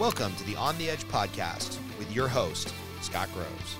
Welcome to the On the Edge podcast with your host, Scott Groves.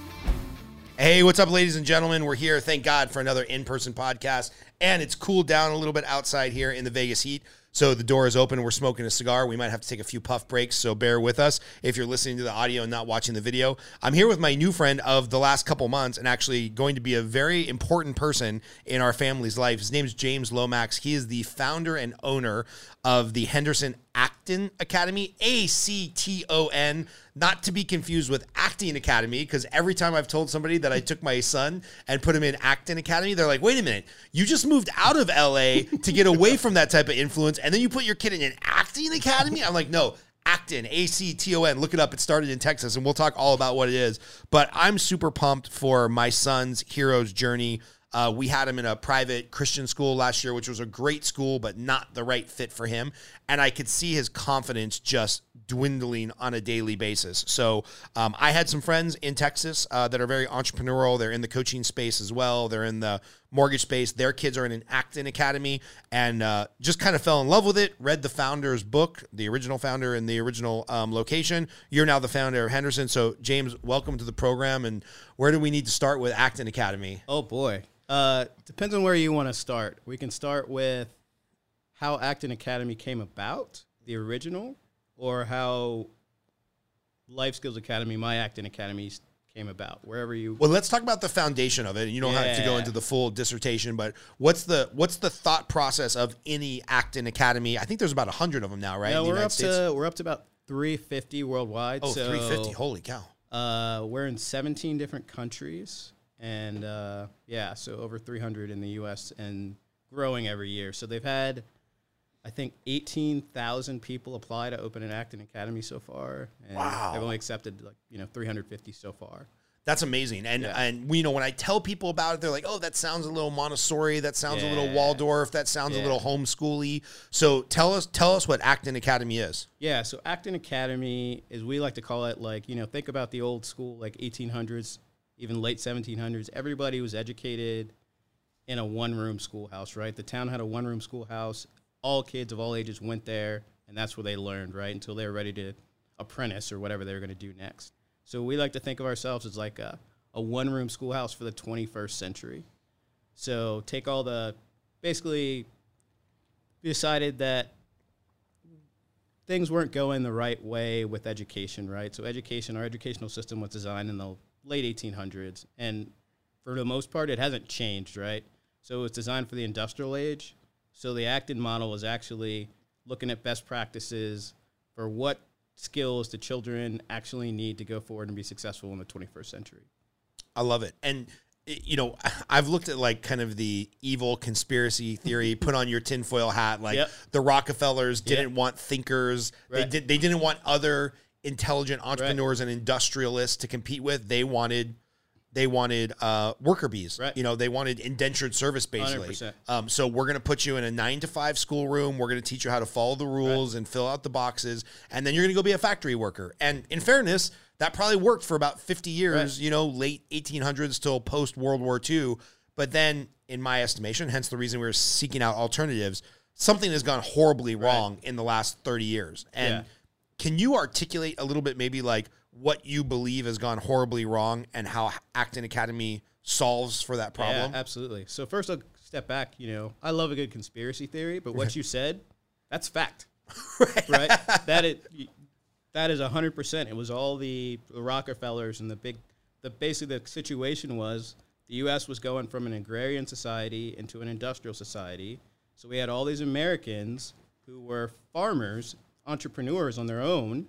Hey, what's up, ladies and gentlemen? We're here. Thank God for another in person podcast. And it's cooled down a little bit outside here in the Vegas heat. So the door is open. We're smoking a cigar. We might have to take a few puff breaks. So bear with us if you're listening to the audio and not watching the video. I'm here with my new friend of the last couple months and actually going to be a very important person in our family's life. His name is James Lomax. He is the founder and owner of the Henderson Acton Academy, A C T O N, not to be confused with Acting Academy, because every time I've told somebody that I took my son and put him in Acton Academy, they're like, wait a minute, you just moved out of LA to get away from that type of influence, and then you put your kid in an Acting Academy? I'm like, no. Acton, A C T O N. Look it up. It started in Texas, and we'll talk all about what it is. But I'm super pumped for my son's hero's journey. Uh, we had him in a private Christian school last year, which was a great school, but not the right fit for him. And I could see his confidence just dwindling on a daily basis. So um, I had some friends in Texas uh, that are very entrepreneurial. They're in the coaching space as well. They're in the mortgage space. Their kids are in an Acton Academy and uh, just kind of fell in love with it. Read the founder's book, the original founder in the original um, location. You're now the founder of Henderson. So, James, welcome to the program. And where do we need to start with Acton Academy? Oh, boy. Uh, depends on where you want to start. We can start with how Acton Academy came about, the original, or how Life Skills Academy, my Acton Academy, came about. Wherever you. Well, let's talk about the foundation of it. You don't have to go into the full dissertation, but what's the what's the thought process of any Acton Academy? I think there's about hundred of them now, right? Yeah, in the we're United up States? to we're up to about 350 worldwide. oh, so, 350. Holy cow! Uh, we're in 17 different countries, and uh, yeah, so over 300 in the U.S. and growing every year. So they've had, I think, 18,000 people apply to open an Acton Academy so far, and Wow. they've only accepted like you know 350 so far. That's amazing. And Yeah. and you know when I tell people about it, they're like, "Oh, that sounds a little Montessori. That sounds a little Waldorf. That sounds a little homeschooly." So tell us tell us what Acton Academy is. Yeah, so Acton Academy is we like to call it like you know think about the old school like 1800s, even late 1700s. Everybody was educated in a one room schoolhouse, right? The town had a one room schoolhouse. All kids of all ages went there, and that's where they learned, right? Until they were ready to apprentice or whatever they were going to do next. So we like to think of ourselves as like a, a one room schoolhouse for the 21st century. So take all the basically we decided that things weren't going the right way with education, right? So education, our educational system was designed in the late 1800s, and for the most part, it hasn't changed, right? So it was designed for the industrial age. So the Acton model is actually looking at best practices for what skills the children actually need to go forward and be successful in the 21st century. I love it. And eh, you know, I've looked at like kind of the evil conspiracy theory. put on your tinfoil hat. Like Yep. the Rockefellers didn't want thinkers. They did. They didn't want other intelligent entrepreneurs and industrialists to compete with. They wanted. They wanted uh, worker bees. Right. You know, they wanted indentured service basically. 100%. Um, so we're going to put you in a nine to five schoolroom. We're going to teach you how to follow the rules and fill out the boxes, and then you're going to go be a factory worker. And in fairness, that probably worked for about 50 years. Right. You know, late 1800s till post World War II. But then, in my estimation, hence the reason we were seeking out alternatives, something has gone horribly wrong in the last 30 years. And Yeah. can you articulate a little bit, maybe like what you believe has gone horribly wrong and how Acton Academy solves for that problem? Yeah, absolutely. So first, I'll step back. You know, I love a good conspiracy theory, but what you said, that's fact, right? That it, that is hundred percent. It was all the, the Rockefellers and the big. The basically the situation was the U.S. was going from an agrarian society into an industrial society. So we had all these Americans who were farmers, entrepreneurs on their own,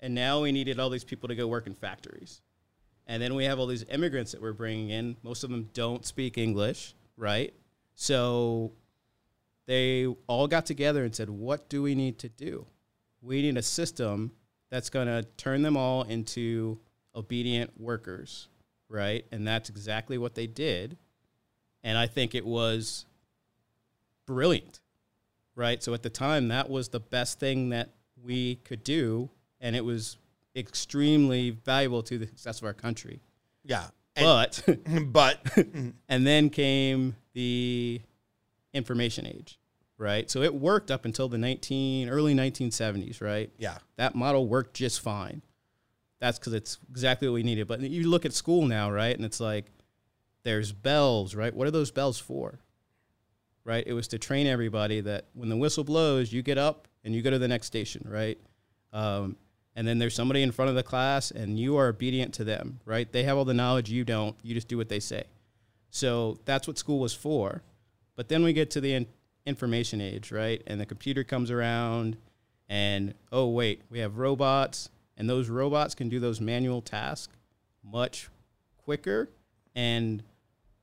and now we needed all these people to go work in factories. And then we have all these immigrants that we're bringing in. Most of them don't speak English, right? So they all got together and said, What do we need to do? We need a system that's going to turn them all into obedient workers, right? And that's exactly what they did. And I think it was brilliant, right? So at the time, that was the best thing that we could do. And it was extremely valuable to the success of our country. Yeah. But And, but and then came the information age. right? So it worked up until the 19 early 1970s, right? Yeah. That model worked just fine. That's because it's exactly what we needed. But you look at school now, right? And it's like there's bells, right? What are those bells for? Right? It was to train everybody that when the whistle blows, you get up and you go to the next station, right? Um, and then there's somebody in front of the class and you are obedient to them, right? They have all the knowledge, you don't. You just do what they say. So that's what school was for. But then we get to the in- information age, right? And the computer comes around and oh wait, we have robots and those robots can do those manual tasks much quicker and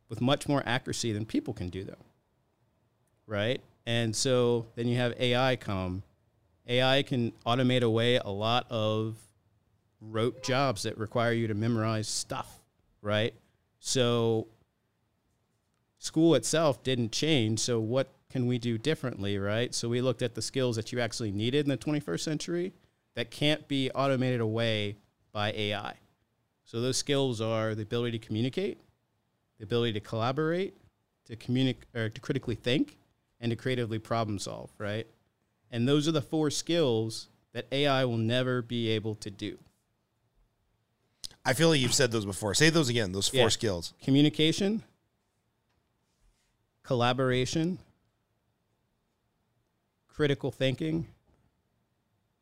with much more accuracy than people can do them. Right? And so then you have AI come. AI can automate away a lot of rote jobs that require you to memorize stuff, right? So school itself didn't change. So what can we do differently, right? So we looked at the skills that you actually needed in the 21st century that can't be automated away by AI. So those skills are the ability to communicate, the ability to collaborate, to communicate or to critically think, and to creatively problem solve, right? And those are the four skills that AI will never be able to do. I feel like you've said those before. Say those again. Those four Yeah. skills. Communication, collaboration, critical thinking,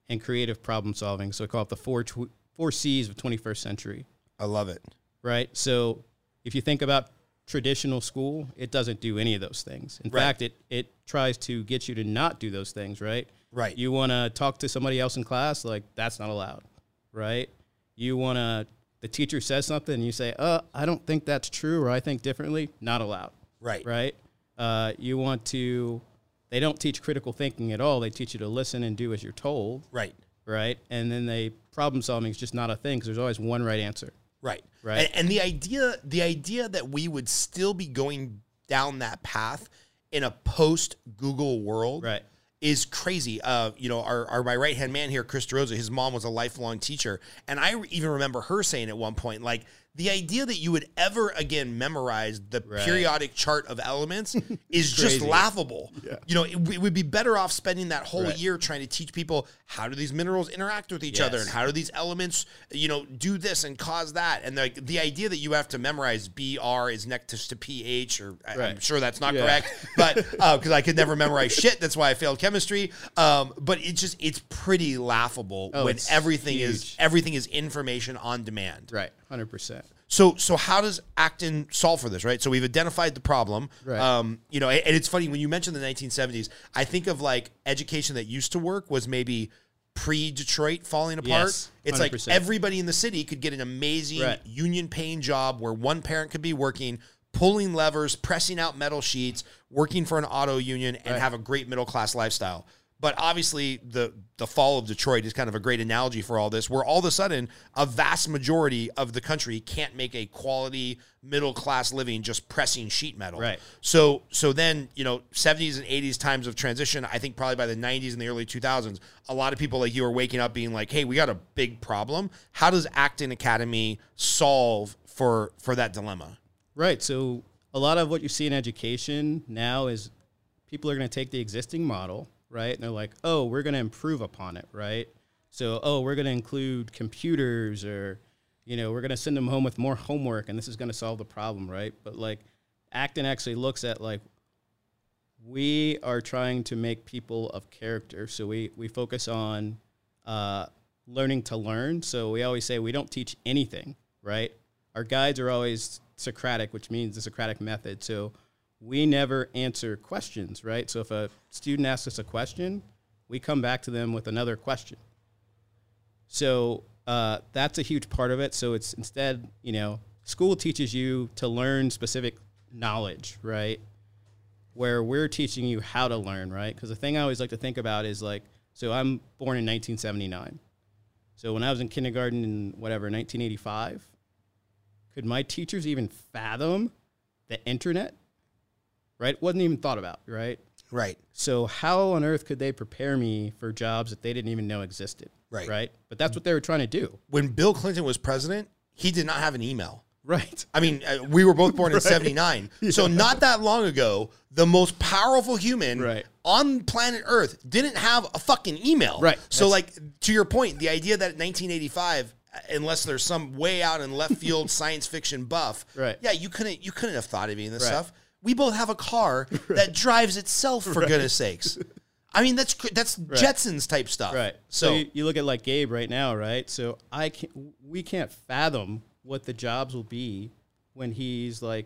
and creative problem solving. So I call it the four tw- four C's of 21st century. I love it. right? So if you think about traditional school, it doesn't do any of those things. In Right. fact, it it tries to get you to not do those things, right? Right. You want to talk to somebody else in class, like that's not allowed, right? You want to the teacher says something and you say, "Uh, I don't think that's true or I think differently." Not allowed, Right. right? Uh, you want to they don't teach critical thinking at all. They teach you to listen and do as you're told, Right. right? And then they problem solving is just not a thing because there's always one right answer. Right. Right. And, and the idea, the idea that we would still be going down that path in a post Google world, Right. is crazy. Uh, you know, our, our my right hand man here, Chris DeRosa, his mom was a lifelong teacher, and I even remember her saying at one point, like the idea that you would ever again memorize the Right. periodic chart of elements is just laughable. You know, it, we would be better off spending that whole Right. year trying to teach people how do these minerals interact with each other and how do these elements, you know, do this and cause that. And the, the idea that you have to memorize BR is next to pH, or I- I'm Right. sure that's not Yeah. correct, but because I could never memorize shit, that's why I failed chemistry. Um, but it's just it's pretty laughable Oh, when everything is everything is information on demand. Right, hundred percent. So, so how does Acton solve for this? Right. So we've identified the problem. Right. Um, you know, and it's funny when you mentioned the 1970s. I think of like education that used to work was maybe pre Detroit falling apart. Yes, it's like everybody in the city could get an amazing Right. union paying job where one parent could be working, pulling levers, pressing out metal sheets, working for an auto union, and Right. have a great middle class lifestyle. But obviously, the the fall of Detroit is kind of a great analogy for all this, where all of a sudden a vast majority of the country can't make a quality middle class living just pressing sheet metal. Right. So so then you know 70s and 80s times of transition. I think probably by the 90s and the early 2000s, a lot of people like you are waking up being like, "Hey, we got a big problem. How does Acton Academy solve for for that dilemma?" Right. So a lot of what you see in education now is people are going to take the existing model, right? And they're like, oh, we're going to improve upon it, right? So, oh, we're going to include computers or, you know, we're going to send them home with more homework and this is going to solve the problem, right? But like Acton actually looks at like, we are trying to make people of character. So we, we focus on uh, learning to learn. So we always say we don't teach anything, right? Our guides are always Socratic, which means the Socratic method. So we never answer questions, right? So if a student asks us a question, we come back to them with another question. So uh, that's a huge part of it. So it's instead, you know, school teaches you to learn specific knowledge, right? Where we're teaching you how to learn, right? Because the thing I always like to think about is like, so I'm born in 1979. So when I was in kindergarten in whatever 1985, could my teachers even fathom the internet? Right, wasn't even thought about, right? Right. So how on earth could they prepare me for jobs that they didn't even know existed? Right. Right. But that's what they were trying to do. When Bill Clinton was president, he did not have an email. Right. I mean, uh, we were both born in 79. So not that long ago, the most powerful human Right. on planet Earth didn't have a fucking email. Right. So That's- like to your point, the idea that in 1985 uh, unless there's some way out in left field science fiction buff, Right. Yeah, you couldn't you couldn't have thought of any of this Right. stuff. We both have a car that drives itself for goodness sakes. I mean, that's that's Jetsons type stuff. Right. So, So, you, you look at like Gabe right now, right? So I can we can't fathom what the jobs will be when he's like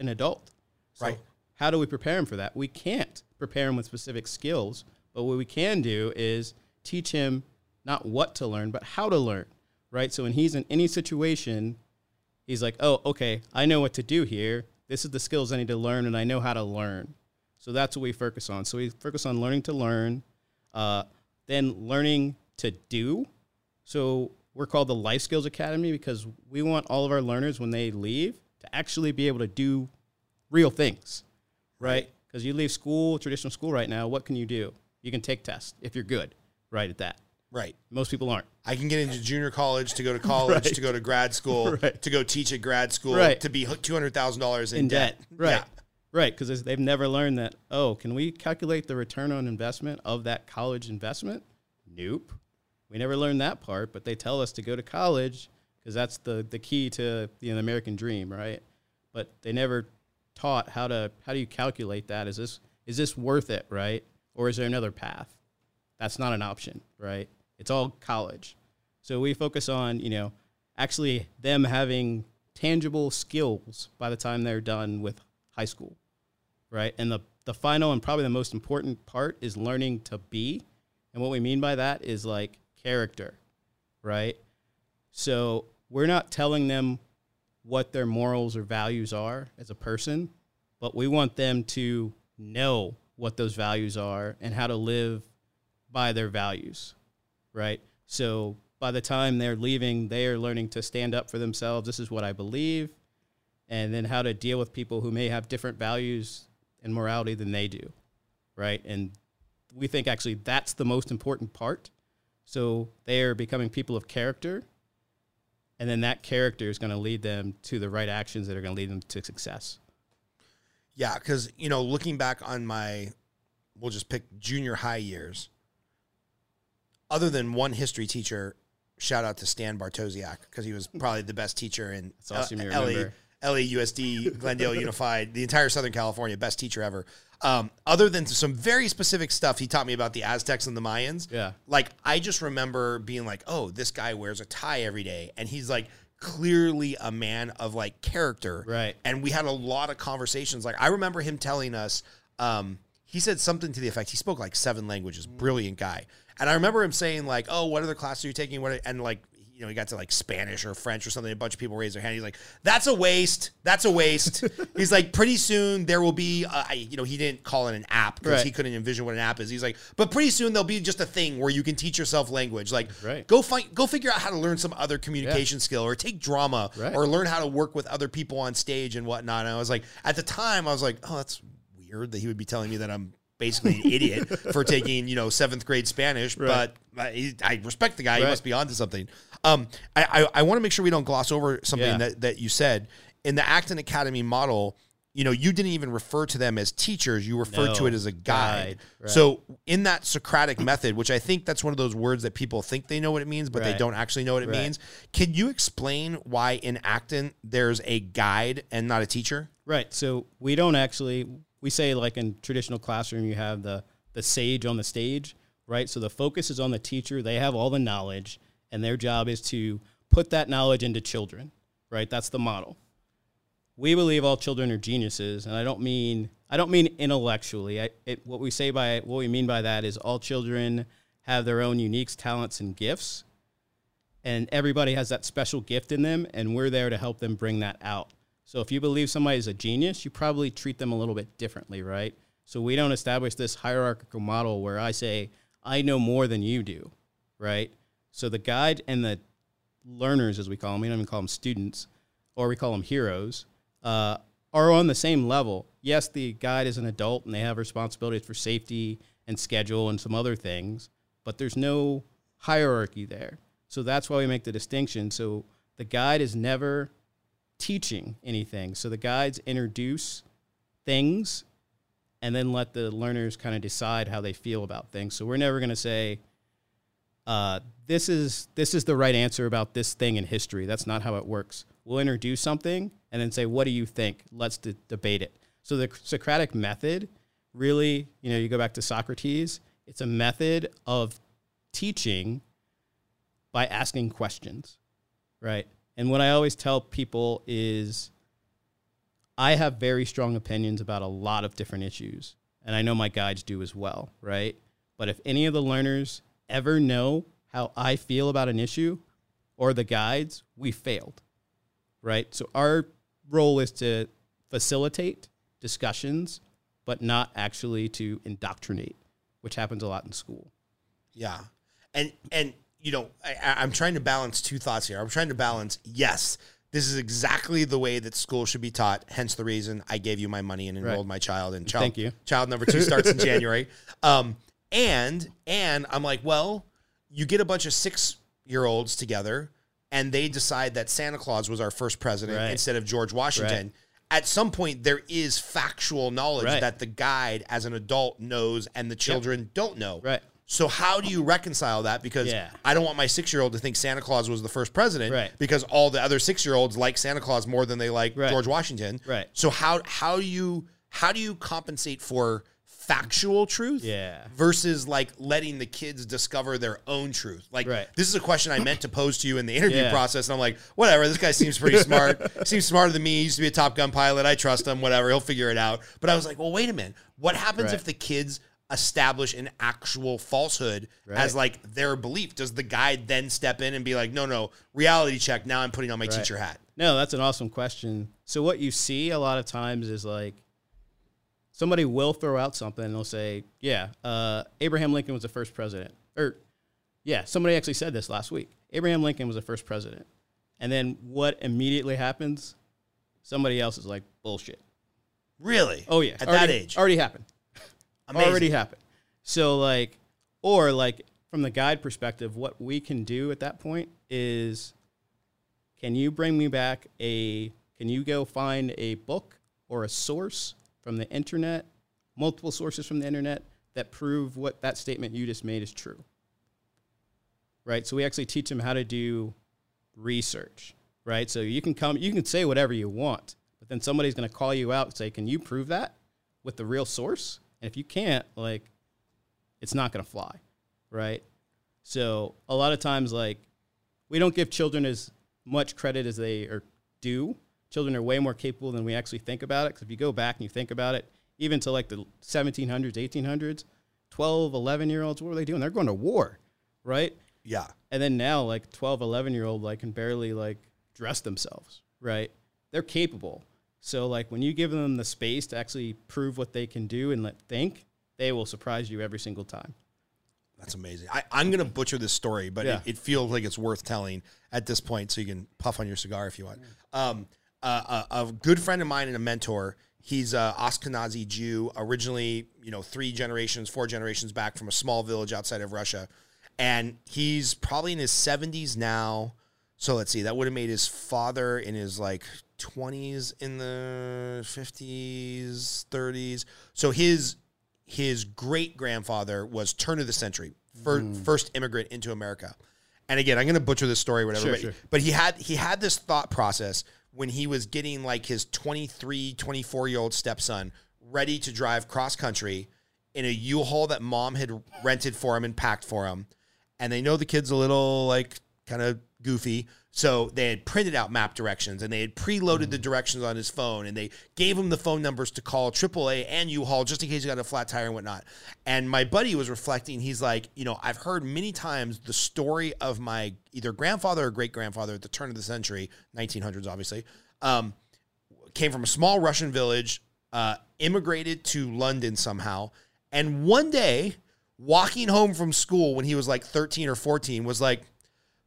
an adult. So Right. How do we prepare him for that? We can't prepare him with specific skills, but what we can do is teach him not what to learn, but how to learn. Right? So when he's in any situation, he's like, "Oh, okay, I know what to do here. This is the skills I need to learn and I know how to learn." So that's what we focus on. So we focus on learning to learn, uh, then learning to do. So we're called the Life Skills Academy because we want all of our learners when they leave to actually be able to do real things, right? Because you leave school, traditional school right now, what can you do? You can take tests if you're good, right at that. Right. Most people aren't. I can get into junior college to go to college Right. to go to grad school Right. to go teach at grad school Right. to be two hundred thousand dollars in, in debt. debt. Right. Yeah. Right. Because they've never learned that, oh, can we calculate the return on investment of that college investment? Nope. We never learned that part, but they tell us to go to college because that's the, the key to the American dream, right? But they never taught how to how do you calculate that? Is this is this worth it, right? Or is there another path? That's not an option, right? It's all college. So we focus on, you know, actually them having tangible skills by the time they're done with high school, right? And the, the final and probably the most important part is learning to be. And what we mean by that is like character, right? So we're not telling them what their morals or values are as a person, but we want them to know what those values are and how to live by their values, right? So by the time they're leaving, they are learning to stand up for themselves. This is what I believe. And then how to deal with people who may have different values and morality than they do, right? And we think actually that's the most important part. So they are becoming people of character. And then that character is going to lead them to the right actions that are going to lead them to success. Yeah, because you know, looking back on my, we'll just pick junior high years. Other than one history teacher, shout out to Stan Bartosiak because he was probably the best teacher in That's awesome you LA. LAUSD, Glendale Unified, the entire Southern California, best teacher ever. Um, other than some very specific stuff he taught me about the Aztecs and the Mayans. Yeah. Like I just remember being like, oh, this guy wears a tie every day, and he's like clearly a man of like character. Right. And we had a lot of conversations. Like I remember him telling us, um, he said something to the effect. He spoke like seven languages. Brilliant guy. And I remember him saying like, "Oh, what other classes are you taking?" What and like you know he got to like Spanish or French or something. A bunch of people raised their hand. He's like, "That's a waste. That's a waste." He's like, "Pretty soon there will be, uh, I- you know, he didn't call it an app because Right. he couldn't envision what an app is. He's like, but pretty soon there'll be just a thing where you can teach yourself language. Like, Right. go find, go figure out how to learn some other communication skill or take drama Right. or learn how to work with other people on stage and whatnot. And I was like, at the time, I was like, oh, that's that he would be telling me that I'm basically an idiot for taking, you know, seventh grade Spanish. But I, I respect the guy. He must be onto something. Um, I, I, I want to make sure we don't gloss over something Yeah. that, that you said in the Acton Academy model. You know, you didn't even refer to them as teachers. You referred to it as a guide. guide, right. So in that Socratic method, which I think that's one of those words that people think they know what it means, but they don't actually know what it Right. means. Can you explain why in Acton there's a guide and not a teacher? Right. So we don't actually we say like in traditional classroom you have the the sage on the stage, right? So the focus is on the teacher. They have all the knowledge and their job is to put that knowledge into children, right? That's the model. We believe all children are geniuses, and I don't mean I don't mean intellectually. I, it, what we say by what we mean by that is all children have their own unique talents and gifts, and everybody has that special gift in them, and we're there to help them bring that out. So if you believe somebody's a genius, you probably treat them a little bit differently, right? So we don't establish this hierarchical model where I say, I know more than you do, right? So the guide and the learners, as we call them, we don't even call them students, or we call them heroes, uh, are on the same level. Yes, the guide is an adult and they have responsibilities for safety and schedule and some other things, but there's no hierarchy there. So that's why we make the distinction. So the guide is never teaching anything. So the guides introduce things and then let the learners kind of decide how they feel about things. So we're never going to say, uh, this is this is the right answer about this thing in history. That's not how it works. We'll introduce something and then say, what do you think? Let's de- debate it. So the Socratic method really, you know, you go back to Socrates, it's a method of teaching by asking questions, right? And what I always tell people is I have very strong opinions about a lot of different issues, and I know my guides do as well, right? But if any of the learners ever know how I feel about an issue or the guides, we failed, right? So our role is to facilitate discussions, but not actually to indoctrinate, which happens a lot in school. Yeah, and and you know I, I'm trying to balance two thoughts here. I'm trying to balance yes. This is exactly the way that school should be taught. Hence the reason I gave you my money and enrolled Right. my child. And child, Thank you. Child number two starts in January. Um, and and I'm like, well, you get a bunch of six year olds together, and they decide that Santa Claus was our first president Right. instead of George Washington. At some point, there is factual knowledge Right. that the guide, as an adult, knows, and the children don't know. Right. So how do you reconcile that? Because Yeah. I don't want my six year old to think Santa Claus was the first president, Right. Because all the other six year olds like Santa Claus more than they like Right. George Washington, Right. So how how do you how do you compensate for factual truth, Yeah. versus like letting the kids discover their own truth? Like Right. this is a question I meant to pose to you in the interview Yeah. process, and I'm like, whatever. This guy seems pretty smart. seems smarter than me. He used to be a Top Gun pilot. I trust him. Whatever. He'll figure it out. But I was like, well, wait a minute. What happens if the kids establish an actual falsehood as like their belief? Does the guide then step in and be like, no, no, reality check. Now I'm putting on my Right. teacher hat. No, that's an awesome question. So what you see a lot of times is like somebody will throw out something and they'll say, "Yeah, uh, Abraham Lincoln was the first president," or yeah, somebody actually said this last week. Abraham Lincoln was the first president, and then what immediately happens? Somebody else is like, "Bullshit." Really? Oh yeah, At already, that age. already happened. Amazing. Already happened. So like, or like from the guide perspective, what we can do at that point is, can you bring me back a? Can you go find a book or a source from the internet, multiple sources from the internet that prove what that statement you just made is true? Right. So we actually teach them how to do research. Right. So you can come, you can say whatever you want, but then somebody's going to call you out and say, "Can you prove that with the real source?" And if you can't, like, it's not going to fly, right? So a lot of times, like, we don't give children as much credit as they are due. Children are way more capable than we actually think about it. Because if you go back and you think about it, even to like the 1700s, 1800s, 12, 11 year olds, what were they doing? They're going to war, right? Yeah. And then now, like 12, 11 year old, like can barely like dress themselves, right? They're capable. So like when you give them the space to actually prove what they can do and let think, they will surprise you every single time. That's amazing. I, I'm going to butcher this story, but Yeah. it, it feels like it's worth telling at this point, so you can puff on your cigar if you want. Um, uh, a, a good friend of mine and a mentor. He's a Ashkenazi Jew, originally, you know, three generations, four generations back from a small village outside of Russia, and he's probably in his 70s now. So let's see, that would have made his father in his like 20s, in the 50s, 30s. So his his great grandfather was turn of the century, fir- mm. first immigrant into America. And again, I'm going to butcher this story, whatever. Sure, but, sure. but he had he had this thought process when he was getting like his 23, 24 year old stepson ready to drive cross country in a U-Haul that mom had rented for him and packed for him. And they know the kid's a little like kind of goofy. So they had printed out map directions and they had preloaded the directions on his phone and they gave him the phone numbers to call AAA and U-Haul just in case he got a flat tire and whatnot. And my buddy was reflecting, he's like, you know, I've heard many times the story of my either grandfather or great grandfather at the turn of the century, 1900s, obviously, um, came from a small Russian village, uh, immigrated to London somehow, and one day, walking home from school when he was like 13 or 14, was like,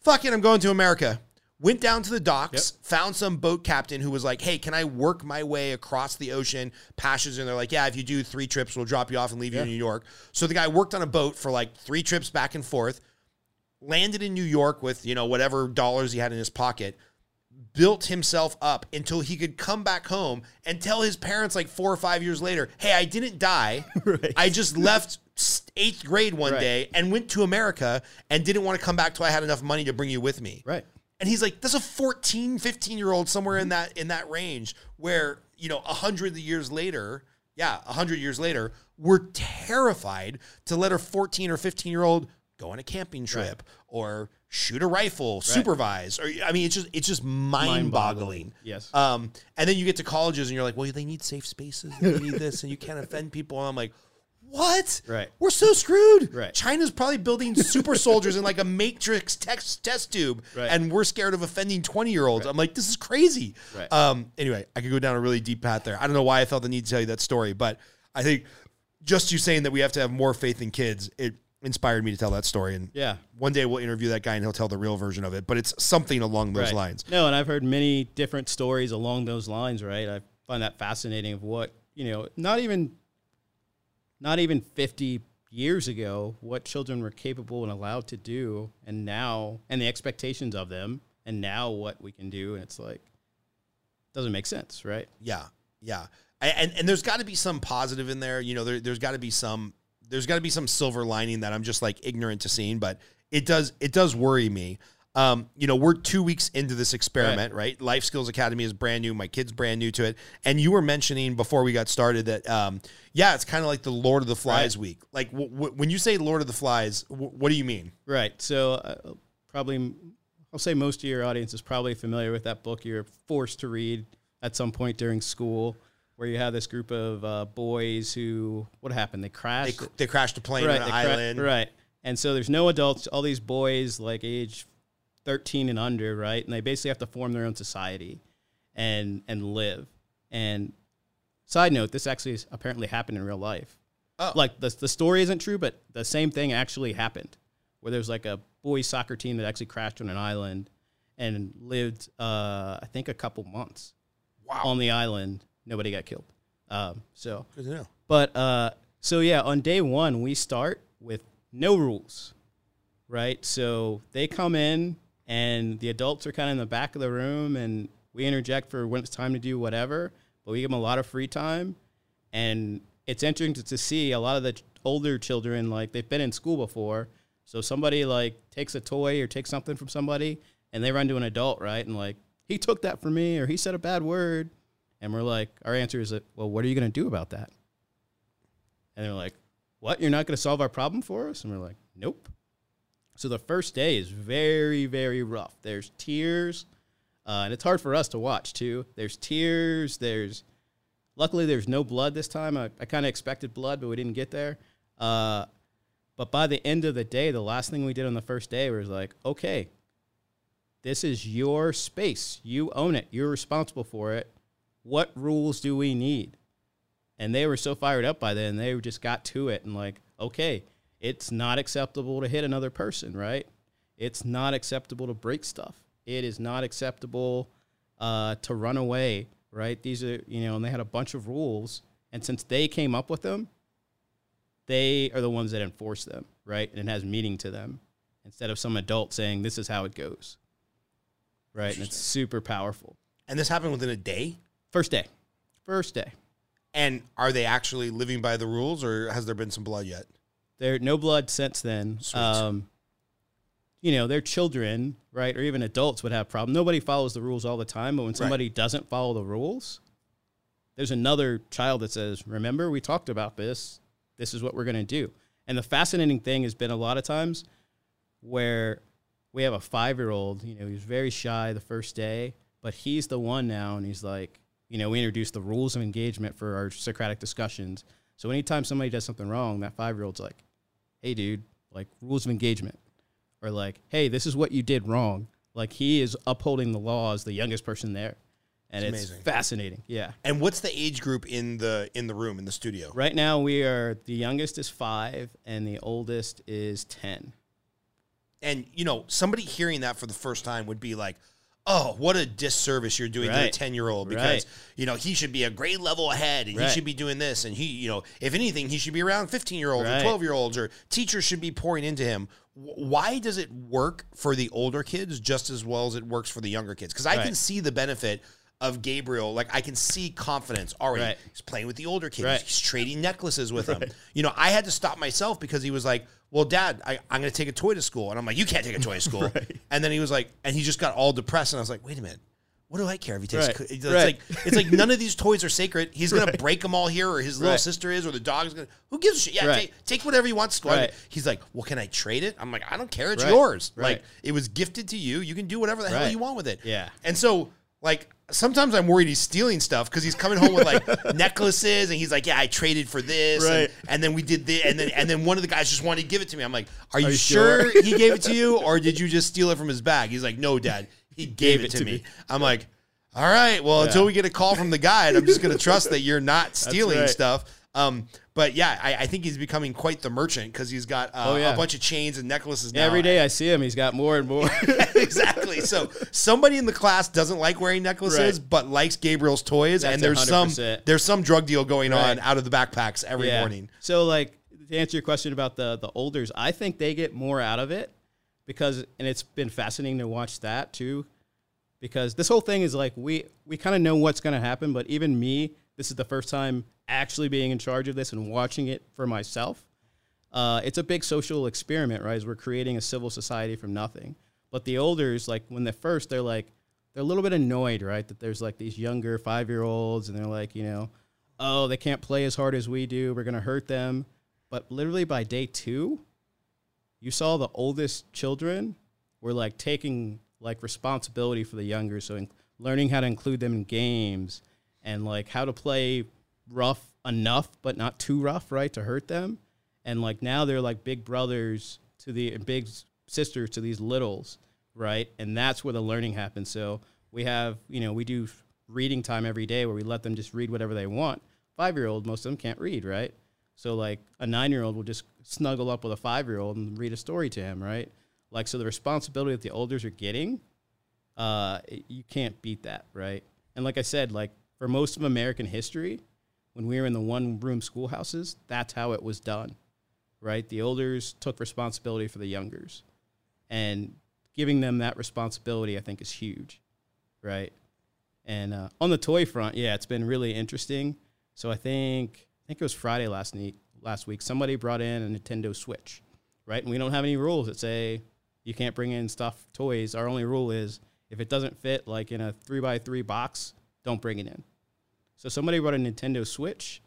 fuck it, I'm going to America. Went down to the docks, found some boat captain who was like, hey, can I work my way across the ocean, passage? And they're like, yeah, if you do three trips, we'll drop you off and leave you in New York. So the guy worked on a boat for like three trips back and forth, landed in New York with, you know, whatever dollars he had in his pocket, built himself up until he could come back home and tell his parents like four or five years later, "Hey, I didn't die. Right. I just left eighth grade one Right. day and went to America and didn't want to come back till I had enough money to bring you with me." Right. And he's like, "That's a 14, 15 year old somewhere in that in that range where you know a hundred years later." Yeah, a hundred years later, we're terrified to let a 14 or 15 year old go on a camping trip or shoot a rifle, supervise, or I mean, it's just it's just mind boggling. Yes. Um, and then you get to colleges and you're like, well, they need safe spaces, they need this, and you can't offend people. And I'm like, what? Right. We're so screwed. Right. China's probably building super soldiers in like a matrix text test tube, Right. and we're scared of offending 20 year olds. I'm like, this is crazy. Right. Um, anyway, I could go down a really deep path there. I don't know why I felt the need to tell you that story, but I think just you saying that we have to have more faith in kids, it inspired me to tell that story. And Yeah. one day we'll interview that guy and he'll tell the real version of it, but it's something along those Right. lines. No, and I've heard many different stories along those lines, right? I find that fascinating of what, you know, not even not even 50 years ago what children were capable and allowed to do and now and the expectations of them and now what we can do and it's like doesn't make sense, right? Yeah, yeah, and and there's got to be some positive in there. You know, there, there's got to be some there's got to be some silver lining that I'm just like ignorant to seeing, but it does it does worry me. Um, you know, we're two weeks into this experiment, right? Life Skills Academy is brand new. My kid's brand new to it, and you were mentioning before we got started that um, yeah, it's kind of like the Lord of the Flies Right. week. Like w- w- when you say Lord of the Flies, w- what do you mean? Right. So uh, probably, I'll say most of your audience is probably familiar with that book you're forced to read at some point during school, where you have this group of uh, boys who, what happened? They They, crashed. they crashed a plane right. on an cra- island. right. And so there's no adults. All these boys, like age 13 and under, right? And they basically have to form their own society, and and live. And side note, this actually is apparently happened in real life. Oh. Like the the story isn't true, but the same thing actually happened, where there's like a boys soccer team that actually crashed on an island, and lived uh, I think a couple months Wow, on the island. Nobody got killed. Um, so good to know. but uh, so yeah, on day one we start with no rules, right? So they come in and the adults are kind of in the back of the room, and we interject for when it's time to do whatever, but we give them a lot of free time, and it's interesting to, to see a lot of the older children like they've been in school before, so somebody like takes a toy or takes something from somebody, and they run to an adult, right, and like he took that from me or he said a bad word. And we're like, our answer is, that, well, what are you going to do about that? And they're like, what? You're not going to solve our problem for us? And we're like, nope. So the first day is very, very rough. There's tears, uh, and it's hard for us to watch too. There's tears. There's, luckily, there's no blood this time. I, I kind of expected blood, but we didn't get there. Uh, but by the end of the day, the last thing we did on the first day was like, okay, this is your space. You own it. You're responsible for it. What rules do we need? And they were so fired up by then, they just got to it and like, okay, it's not acceptable to hit another person, right? It's not acceptable to break stuff. It is not acceptable uh, to run away, right? These are, you know, and they had a bunch of rules. And since they came up with them, they are the ones that enforce them, right? And it has meaning to them instead of some adult saying, this is how it goes, right? And it's super powerful. And this happened within a day. First day. First day. And are they actually living by the rules, or has there been some blood yet? There no blood since then. Um, you know, their children, right, or even adults would have problem. Nobody follows the rules all the time, but when somebody doesn't follow the rules, there's another child that says, "Remember, we talked about this. This is what we're going to do." And the fascinating thing has been a lot of times where we have a five-year-old. You know, he was very shy the first day, but he's the one now, and he's like, you know, we introduced the rules of engagement for our Socratic discussions. So anytime somebody does something wrong, that five-year-old's like, hey dude like rules of engagement or like hey this is what you did wrong. Like he is upholding the law as the youngest person there. And It's it's, amazing. fascinating. Yeah. And what's the age group in the in the room in the studio? right now we are the youngest is five and the oldest is 10 And you know, somebody hearing that for the first time would be like, "Oh, what a disservice you're doing to a ten year old because Right. you know he should be a grade level ahead and he should be doing this and he, you know, if anything, he should be around fifteen year olds or twelve year olds or teachers should be pouring into him." why does it work for the older kids just as well as it works for the younger kids? Because I can see the benefit of Gabriel. Like I can see confidence already. Right. He's playing with the older kids. Right. He's trading necklaces with them. You know, I had to stop myself because he was like, "Well, Dad, I, I'm going to take a toy to school," and I'm like, "You can't take a toy to school." And then he was like, and he just got all depressed, and I was like, "Wait a minute." What do I care if he takes? Right. co- It's Right. like it's like none of these toys are sacred. He's gonna Right. break them all here, or his little Right. sister is, or the dog's gonna. Who gives a shit? Yeah, Right. take, take whatever you want. to school. Right. He's like, well, can I trade it? I'm like, I don't care. It's Right. yours. Right. Like it was gifted to you. You can do whatever the hell you want with it. Yeah. And so like sometimes I'm worried he's stealing stuff because he's coming home with like necklaces and he's like, yeah, I traded for this, and- Right. and, then we did this, and then and then one of the guys just wanted to give it to me. I'm like, are you, you sure, sure? he gave it to you, or did you just steal it from his bag? He's like, no, Dad, he gave, it, to, me. I'm like. All right. Well, until we get a call from the guide, I'm just going to trust that you're not stealing right. stuff. Um, but yeah, I, I think he's becoming quite the merchant because he's got uh, Oh, yeah. a bunch of chains and necklaces now. Every day I see him, he's got more and more. exactly. So somebody in the class doesn't like wearing necklaces, Right. but likes Gabriel's toys, That's and there's some 100%. there's some drug deal going on out of the backpacks every Yeah. morning. So like to answer your question about the the olders, I think they get more out of it because and it's been fascinating to watch that too because this whole thing is like we we kind of know what's going to happen, but even me, this is the first time actually being in charge of this and watching it for myself. Uh, it's a big social experiment, right? As we're creating a civil society from nothing. But the olders, like when they're first, they're like they're a little bit annoyed, right? That there's like these younger five year olds, and they're like, you know, oh, they can't play as hard as we do. We're gonna hurt them. But literally by day two, you saw the oldest children were like taking like responsibility for the younger, so in- learning how to include them in games and like how to play rough enough but not too rough, right, to hurt them. And like now they're like big brothers to the big sisters to these littles, right? And that's where the learning happens. So we have, you know, we do reading time every day where we let them just read whatever they want. Five year old, most of them can't read, right? So like a nine year old will just snuggle up with a five year old and read a story to him, right? Like so the responsibility that the elders are getting, uh, you can't beat that, right? And like I said, like for most of American history, when we were in the one room schoolhouses, that's how it was done, right? The elders took responsibility for the youngers, and giving them that responsibility, I think, is huge, right? And uh, on the toy front, yeah, it's been really interesting. So I think I think it was Friday last night, last week. Somebody brought in a Nintendo Switch, right? And we don't have any rules that say you can't bring in stuff toys. Our only rule is if it doesn't fit like in a three by three box, don't bring it in. So somebody brought a Nintendo Switch,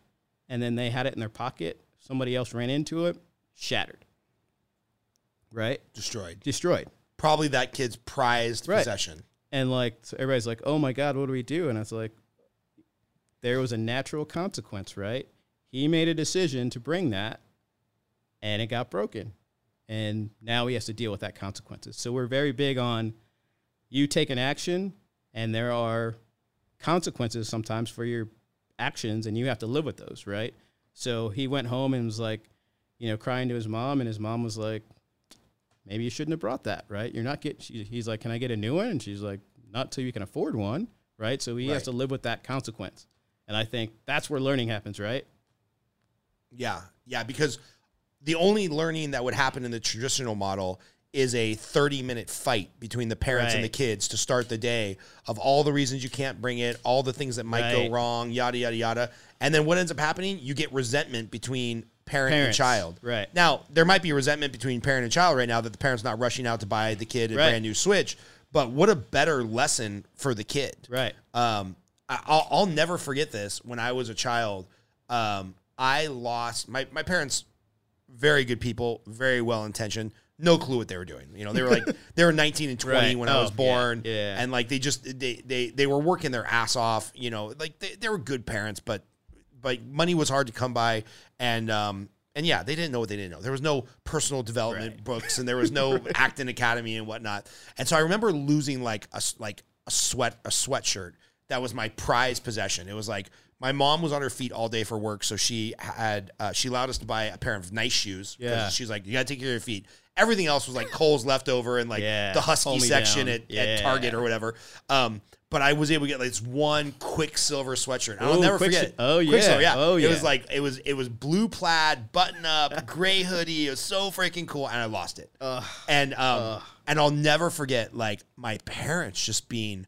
and then they had it in their pocket. Somebody else ran into it, shattered. Right, Destroyed. destroyed. Probably that kid's prized Right. possession. And like so everybody's like, "Oh my god, what do we do?" And it's like there was a natural consequence, right? He made a decision to bring that and it got broken. And now he has to deal with that consequences. So we're very big on you take an action and there are consequences sometimes for your actions and you have to live with those, right? So he went home and was like, you know, crying to his mom and his mom was like, maybe you shouldn't have brought that, right? You're not getting, she, he's like, can I get a new one? And she's like, not till you can afford one, right? So he Right. has to live with that consequence. And I think that's where learning happens, right? Yeah, yeah, because the only learning that would happen in the traditional model is a 30 minute fight between the parents and the kids to start the day of all the reasons you can't bring it, all the things that might go wrong, yada, yada, yada. And then what ends up happening? You get resentment between parent and child. right. Now, there might be resentment between parent and child right now that the parent's not rushing out to buy the kid a Right. brand new Switch. But what a better lesson for the kid. Right. Um, I, I'll, I'll never forget this. When I was a child, um, I lost my my parents. Very good people, very well intentioned. No clue what they were doing. You know, they were like they were 19 and 20 Right. when I Oh, was born, yeah. and like they just they they they were working their ass off. You know, like they, they were good parents, but but money was hard to come by, and um and yeah, they didn't know what they didn't know. There was no personal development Right. books, and there was no Acton academy and whatnot. And so I remember losing like a like a sweat a sweatshirt that was my prized possession. It was like my mom was on her feet all day for work, so she had uh, she allowed us to buy a pair of nice shoes. Yeah. she's like, you gotta take care of your feet. Everything else was like Kohl's leftover and like Yeah, the husky section at, at Yeah. Target or whatever. Um, but I was able to get like this one Quiksilver sweatshirt. I'll Ooh, never forget. it. oh, yeah. Yeah. Oh, It was like it was it was blue plaid, button up, gray hoodie. It was so freaking cool, and I lost it. and um, and I'll never forget like my parents just being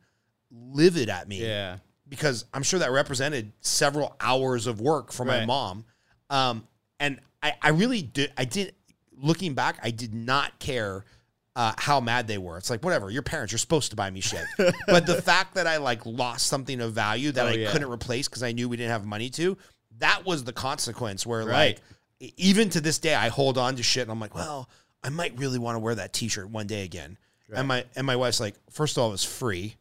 livid at me Yeah. Because I'm sure that represented several hours of work for my Right. mom. Um, and I, I really did. I did. Looking back, I did not care uh, how mad they were. It's like whatever. Your parents, you're supposed to buy me shit. but the fact that I like lost something of value that Oh, I yeah. couldn't replace because I knew we didn't have money to, that was the consequence. Where Right. like even to this day, I hold on to shit and I'm like, well, I might really want to wear that T-shirt one day again. And my and my wife's like, first of all, it's free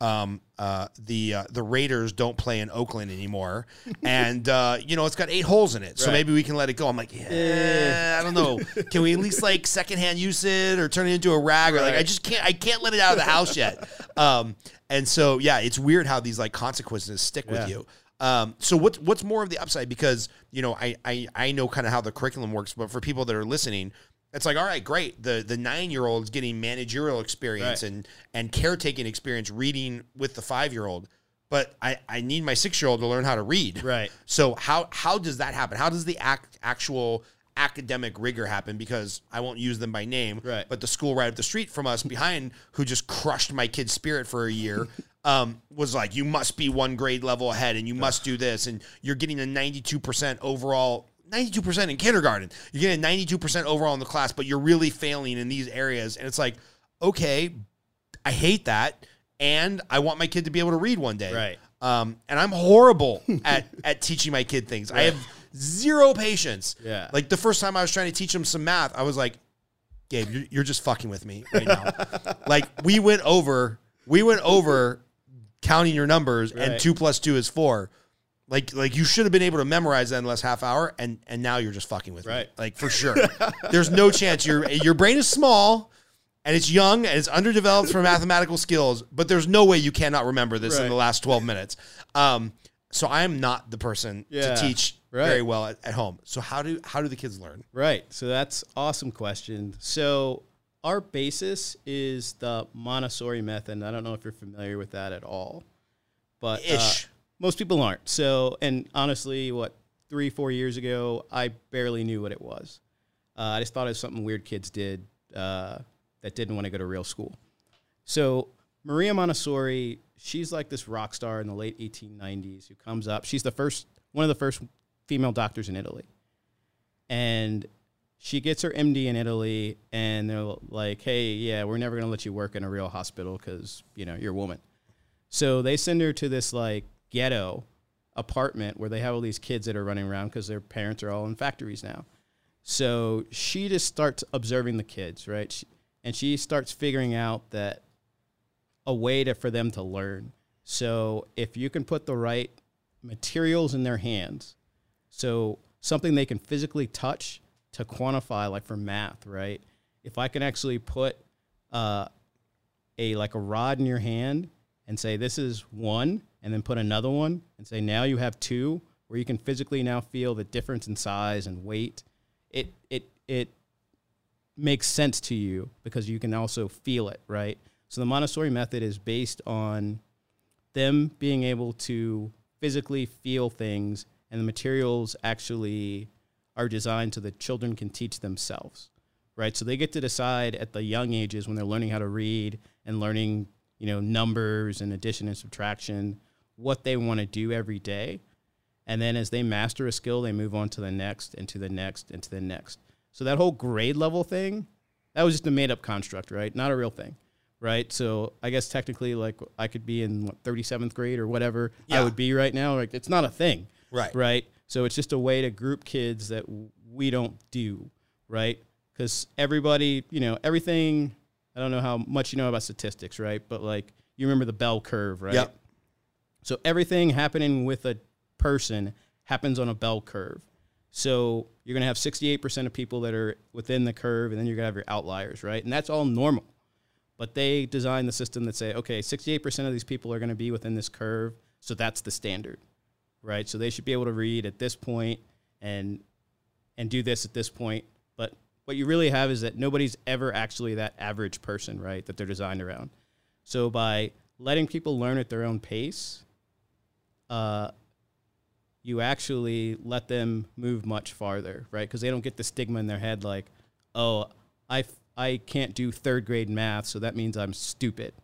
um, uh, the uh, the Raiders don't play in Oakland anymore, and uh, you know it's got eight holes in it, so Right. maybe we can let it go. I'm like, yeah, I don't know. Can we at least like secondhand use it or turn it into a rag or like I just can't I can't let it out of the house yet. Um, and so yeah, it's weird how these like consequences stick with you. Um, so what's what's more of the upside? Because you know I I, I know kind of how the curriculum works, but for people that are listening. It's like, all right, great. The the nine year old is getting managerial experience Right. and and caretaking experience reading with the five year old. But I, I need my six year old to learn how to read. Right. So how how does that happen? How does the act, actual academic rigor happen? Because I won't use them by name. Right. But the school right up the street from us behind, who just crushed my kid's spirit for a year, um, was like, you must be one grade level ahead, and you must do this, and you're getting a ninety two percent overall. 92% in kindergarten. You're getting 92% overall in the class, but you're really failing in these areas. And it's like, okay, I hate that. And I want my kid to be able to read one day. Right. Um, and I'm horrible at, at teaching my kid things. I have zero patience. Yeah. Like the first time I was trying to teach him some math, I was like, Gabe, you're, you're just fucking with me right now. like we went over, we went over counting your numbers and two plus two is four. Like, like you should have been able to memorize that in the last half hour, and and now you're just fucking with me, Right. like for sure. There's no chance your your brain is small, and it's young and it's underdeveloped for mathematical skills, but there's no way you cannot remember this in the last 12 minutes. Um, so I am not the person Yeah. to teach Right. very well at, at home. So how do how do the kids learn? Right. So that's awesome question. So our basis is the Montessori method. I don't know if you're familiar with that at all, but uh, Ish. Most people aren't. So, and honestly, what three, four years ago, I barely knew what it was. Uh, I just thought it was something weird kids did uh, that didn't want to go to real school. So Maria Montessori, she's like this rock star in the late 1890s who comes up. She's the first, one of the first female doctors in Italy, and she gets her MD in Italy, and they're like, "Hey, yeah, we're never gonna let you work in a real hospital because you know you're a woman." So they send her to this like ghetto apartment where they have all these kids that are running around because their parents are all in factories now. So she just starts observing the kids, right? She, and she starts figuring out that a way to for them to learn. So if you can put the right materials in their hands, so something they can physically touch to quantify, like for math, right? If I can actually put uh, a like a rod in your hand and say this is one, and then put another one and say now you have two, where you can physically now feel the difference in size and weight. It it it makes sense to you because you can also feel it, right? So the Montessori method is based on them being able to physically feel things and the materials actually are designed so that children can teach themselves right so they get to decide at the young ages when they're learning how to read and learning you know numbers and addition and subtraction what they want to do every day. And then as they master a skill they move on to the next and to the next and to the next. So that whole grade level thing that was just a made up construct right? Not a real thing right? So i guess technically like i could be in what, 37th grade or whatever Yeah. i would be right now like it's not a thing Right. right? So it's just a way to group kids that we don't do right? Because everybody you know everything i don't know how much you know about statistics right? But like you remember the bell curve right? Yep. So everything happening with a person happens on a bell curve. So you're going to have 68% of people that are within the curve, and then you're going to have your outliers, right? And that's all normal. But they design the system that say, okay, 68% of these people are going to be within this curve, so that's the standard, right? So they should be able to read at this point and and do this at this point. But what you really have is that nobody's ever actually that average person, right? That they're designed around. So by letting people learn at their own pace, uh, you actually let them move much farther, right? Because they don't get the stigma in their head like, oh, I, I can't do third grade math, so that means I'm stupid,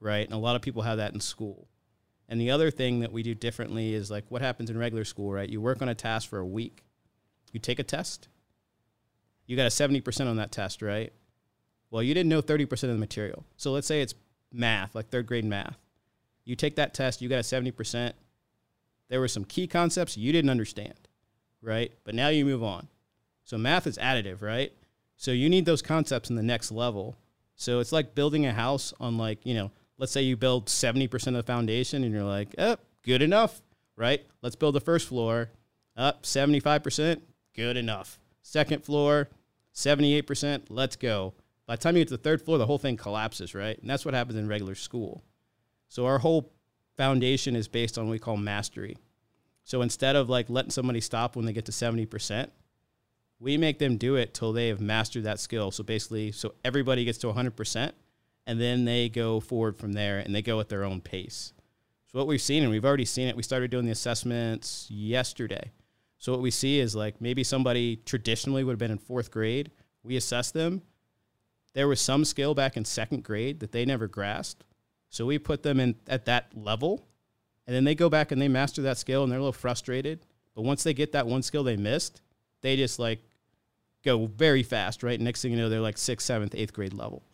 right? And a lot of people have that in school. And the other thing that we do differently is like what happens in regular school, right? You work on a task for a week, you take a test, you got a 70% on that test, right? Well, you didn't know 30% of the material. So let's say it's math, like third grade math. You take that test, you got a 70%. There were some key concepts you didn't understand, right? But now you move on. So math is additive, right? So you need those concepts in the next level. So it's like building a house on like, you know, let's say you build 70% of the foundation and you're like, oh, good enough, right? Let's build the first floor. Up 75%, good enough. Second floor, 78%, let's go. By the time you get to the third floor, the whole thing collapses, right? And that's what happens in regular school. So our whole foundation is based on what we call mastery. So instead of like letting somebody stop when they get to 70%, we make them do it till they have mastered that skill. So basically, so everybody gets to 100%, and then they go forward from there and they go at their own pace. So what we've seen, and we've already seen it, we started doing the assessments yesterday. So what we see is like maybe somebody traditionally would have been in fourth grade. We assess them. There was some skill back in second grade that they never grasped. So we put them in at that level, and then they go back and they master that skill, and they're a little frustrated. But once they get that one skill they missed, they just like go very fast, right? Next thing you know, they're like sixth, seventh, eighth grade level.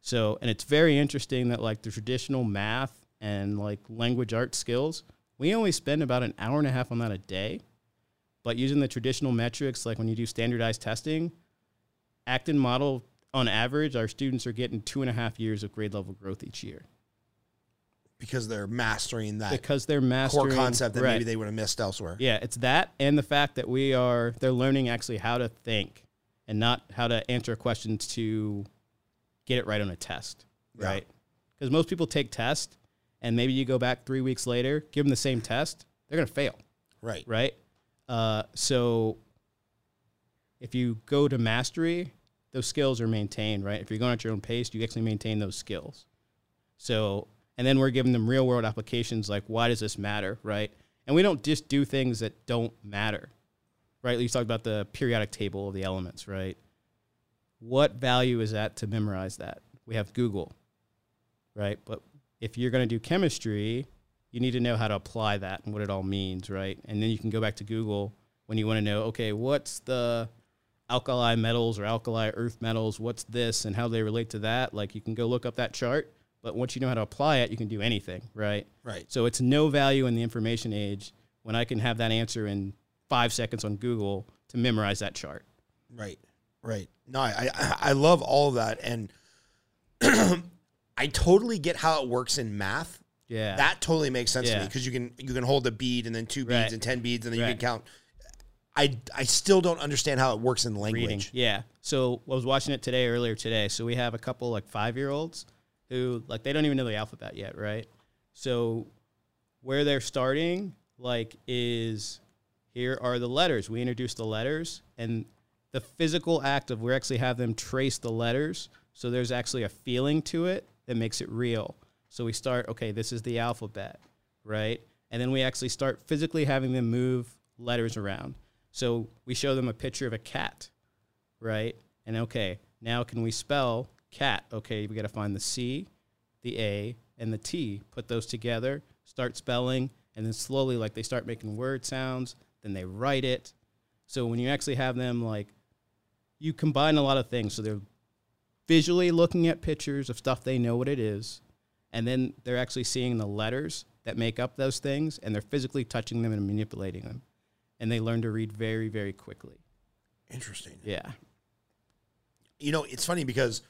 So, and it's very interesting that like the traditional math and like language art skills, we only spend about an hour and a half on that a day. But using the traditional metrics, like when you do standardized testing, Acton model, on average, our students are getting two and a half years of grade level growth each year because they're mastering that because they're mastering core concept that right. maybe they would have missed elsewhere. Yeah, it's that and the fact that we are they're learning actually how to think and not how to answer questions to get it right on a test, Yeah. right? Because most people take tests and maybe you go back 3 weeks later, give them the same test, they're going to fail, Right. right? Uh, so if you go to mastery, those skills are maintained, right? If you're going at your own pace, you actually maintain those skills. So, and then we're giving them real world applications like, why does this matter, right? And we don't just do things that don't matter, right? You talked about the periodic table of the elements, right? What value is that to memorize that? We have Google, right? But if you're going to do chemistry, you need to know how to apply that and what it all means, right? And then you can go back to Google when you want to know, okay, what's the alkali metals or alkali earth metals? What's this and how they relate to that? Like you can go look up that chart, but once you know how to apply it, you can do anything, right? Right. So it's no value in the information age when I can have that answer in five seconds on Google to memorize that chart. Right. Right. No, I I, I love all of that, and I totally get how it works in math. Yeah. That totally makes sense to me because you can you can hold a bead and then two beads Right. and ten beads and then you can count. I I still don't understand how it works in language. reading. Yeah. So I was watching it today, earlier today. So we have a couple like five year olds who like they don't even know the alphabet yet, right? So where they're starting like is here are the letters. We introduce the letters and the physical act of we actually have them trace the letters. So there's actually a feeling to it that makes it real. So we start, okay, this is the alphabet, right? And then we actually start physically having them move letters around. So we show them a picture of a cat, right? And okay, now can we spell cat? Okay, we got to find the C, the A, and the T. Put those together, start spelling, and then slowly, like they start making word sounds. Then they write it. So when you actually have them, like, you combine a lot of things. So they're visually looking at pictures of stuff they know what it is, and then they're actually seeing the letters that make up those things, and they're physically touching them and manipulating them, and they learn to read very, very quickly. Interesting. Yeah. you know, it's funny because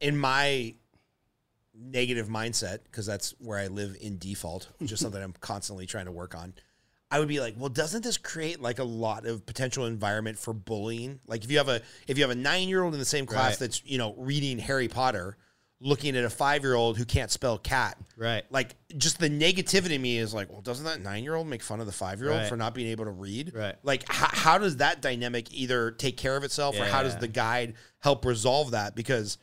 in my negative mindset, because that's where I live in default, which is something I'm constantly trying to work on. I would be like, well, doesn't this create like a lot of potential environment for bullying? Like if you have a if you have a nine year old in the same class Right. that's you know reading Harry Potter, looking at a five year old who can't spell cat, Right. like just the negativity in me is like, well, doesn't that nine year old make fun of the five year old Right. for not being able to read? Right. Like, how, how does that dynamic either take care of itself or how does the guide help resolve that? Because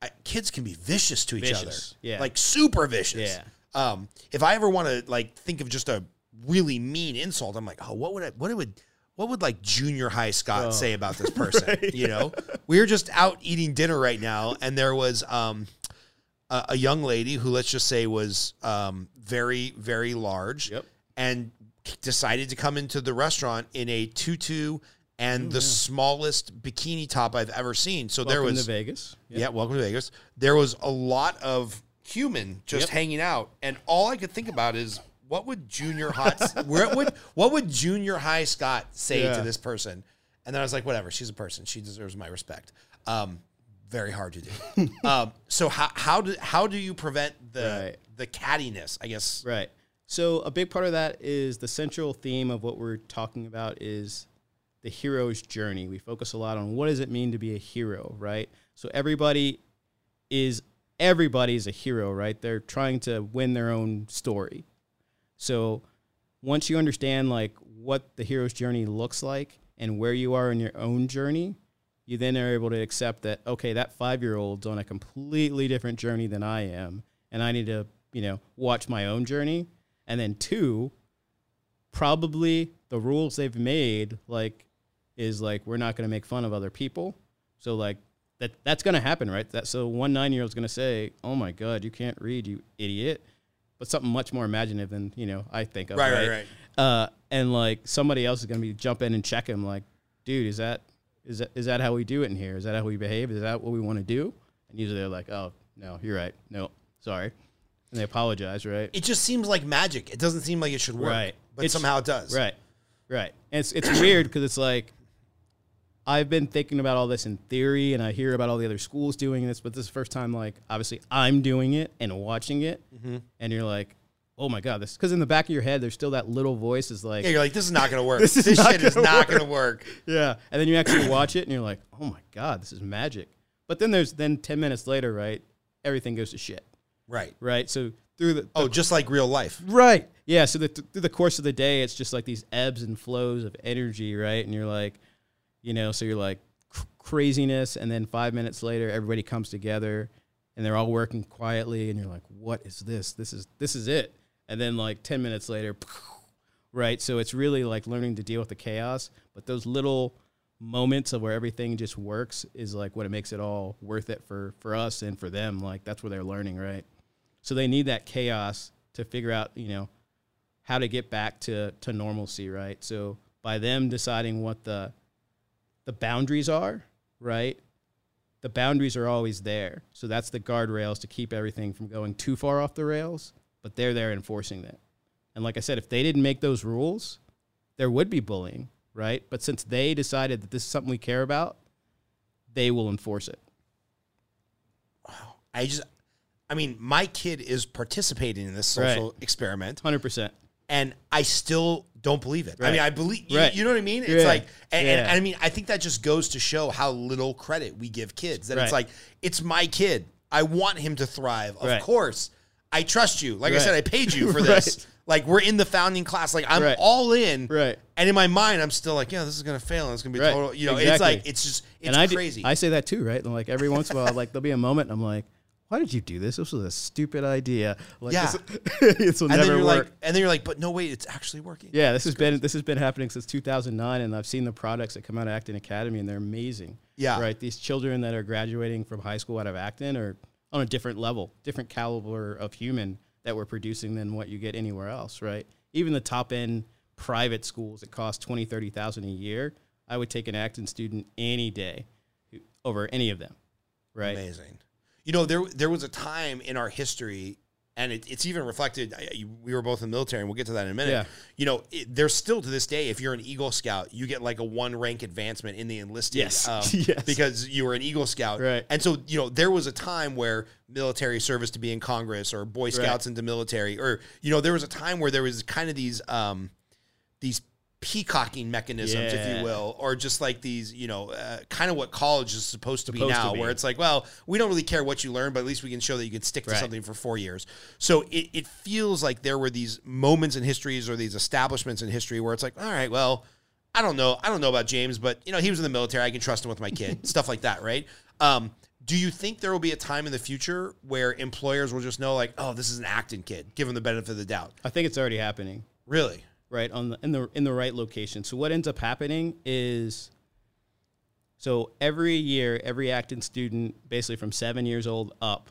I, kids can be vicious to each Vicious, other. yeah. Like super vicious. Yeah. Um, if I ever want to like think of just a really mean insult, I'm like, oh, what would I, what would, what would like junior high Scott Oh. say about this person? You know, we were just out eating dinner right now, and there was um, a, a young lady who, let's just say, was um, very, very large, Yep. and decided to come into the restaurant in a tutu and the smallest bikini top I've ever seen. So there was to Vegas. yeah, welcome to Vegas. There was a lot of human just Yep. hanging out, and all I could think about is what would junior hot, what would what would junior high Scott say Yeah. to this person? And then I was like, whatever, she's a person, she deserves my respect. Um, very hard to do. um, so how how do how do you prevent the Right. the cattiness? I guess Right. So a big part of that is the central theme of what we're talking about is the hero's journey. We focus a lot on what does it mean to be a hero, right? So everybody is everybody's a hero, right? They're trying to win their own story. So once you understand like what the hero's journey looks like and where you are in your own journey, you then are able to accept that okay, that 5-year-old's on a completely different journey than I am and I need to, you know, watch my own journey. And then two, probably the rules they've made like is like we're not going to make fun of other people. So like that that's going to happen, right? That so one 9-year-old's going to say, "Oh my god, you can't read, you idiot." But something much more imaginative than, you know, I think of, Right, right, right? Uh, and like somebody else is going to be jump in and check him like, "Dude, is that is that is that how we do it in here? Is that how we behave? Is that what we want to do?" And usually they're like, "Oh, no, you're right. No, sorry." And they apologize, right? it just seems like magic. It doesn't seem like it should work, Right. But It's- somehow it does. Right. Right. And it's it's weird because it's like I've been thinking about all this in theory and I hear about all the other schools doing this, but this is the first time like obviously I'm doing it and watching it. Mm-hmm. And you're like, oh my God, this because in the back of your head there's still that little voice is like Yeah, you're like, this is not going to work. This this not shit is gonna not work. going to work. Yeah. And then you actually watch it and you're like, oh my God, this is magic. But then there's then ten minutes later, right, everything goes to shit. Right. Right. So through the Oh, just like real life. Right. Yeah. So the, through the course of the day, it's just like these ebbs and flows of energy, right? And you're like, you know, so you're like cr- craziness, and then five minutes later, everybody comes together, and they're all working quietly, and you're like, what is this? This is this is it. And then like ten minutes later, right? So it's really like learning to deal with the chaos, but those little moments of where everything just works is like what it makes it all worth it for for us and for them. Like that's where they're learning, right? So they need that chaos to figure out, you know, how to get back to to normalcy, right? So by them deciding what the the boundaries are, right? The boundaries are always there. So that's the guardrails to keep everything from going too far off the rails, but they're there enforcing that. And like I said, if they didn't make those rules, there would be bullying, right? But since they decided that this is something we care about, they will enforce it. Wow. I just, I mean, my kid is participating in this social experiment, 100%. And I still don't believe it. I mean, I believe, you, Right. you know what I mean? It's Yeah. like, and, and, Yeah. I mean, I think that just goes to show how little credit we give kids. That it's like, it's my kid. I want him to thrive. Of Right. course. I trust you. Like I said, I paid you for Right. this. Like we're in the founding class. Like I'm Right. all in. Right. And in my mind, I'm still like, yeah, this is gonna fail. And it's gonna be Right. total. You know, it's like it's just it's and I do- crazy. I say that too, right? And like every once in a while, like there'll be a moment, and I'm like, "Why did you do this? This was a stupid idea. Like, Yeah. this, this will and then never you're work." like, and then you're like, but no, wait, it's actually working. yeah, this has been this has been happening since 2009, and I've seen the products that come out of Acton Academy, and they're amazing. Yeah. right. These children that are graduating from high school out of Acton are on a different level, different caliber of human that we're producing than what you get anywhere else, right? Even the top end private schools that cost 20, 30,000 a year, I would take an Acton student any day over any of them, right? Amazing. You know, there there was a time in our history, and it, it's even reflected. I- We were both in the military, and we'll get to that in a minute. Yeah. You know, it, there's still to this day, if you're an Eagle Scout, you get like a one rank advancement in the enlisted, Yes. um, Yes. because you were an Eagle Scout, Right. And so, you know, there was a time where military service to be in Congress, or Boy Scouts into military, or you know, there was a time where there was kind of these um, these peacocking mechanisms, if you will, or just like these, you know, uh, kind of what college is supposed to be Supposed to now, be. where it's like, well, we don't really care what you learn, but at least we can show that you can stick to Right. something for four years. So it, it feels like there were these moments in histories or these establishments in history where it's like, all right, well, I don't know, I don't know about James, but you know, he was in the military. I can trust him with my kid, stuff like that, right? Um, Do you think there will be a time in the future where employers will just know, like, oh, this is an Acton kid, give them the benefit of the doubt? I think it's already happening. Really? Right on the in the in the right location. So what ends up happening is so every year, every Acton student, basically from seven years old up,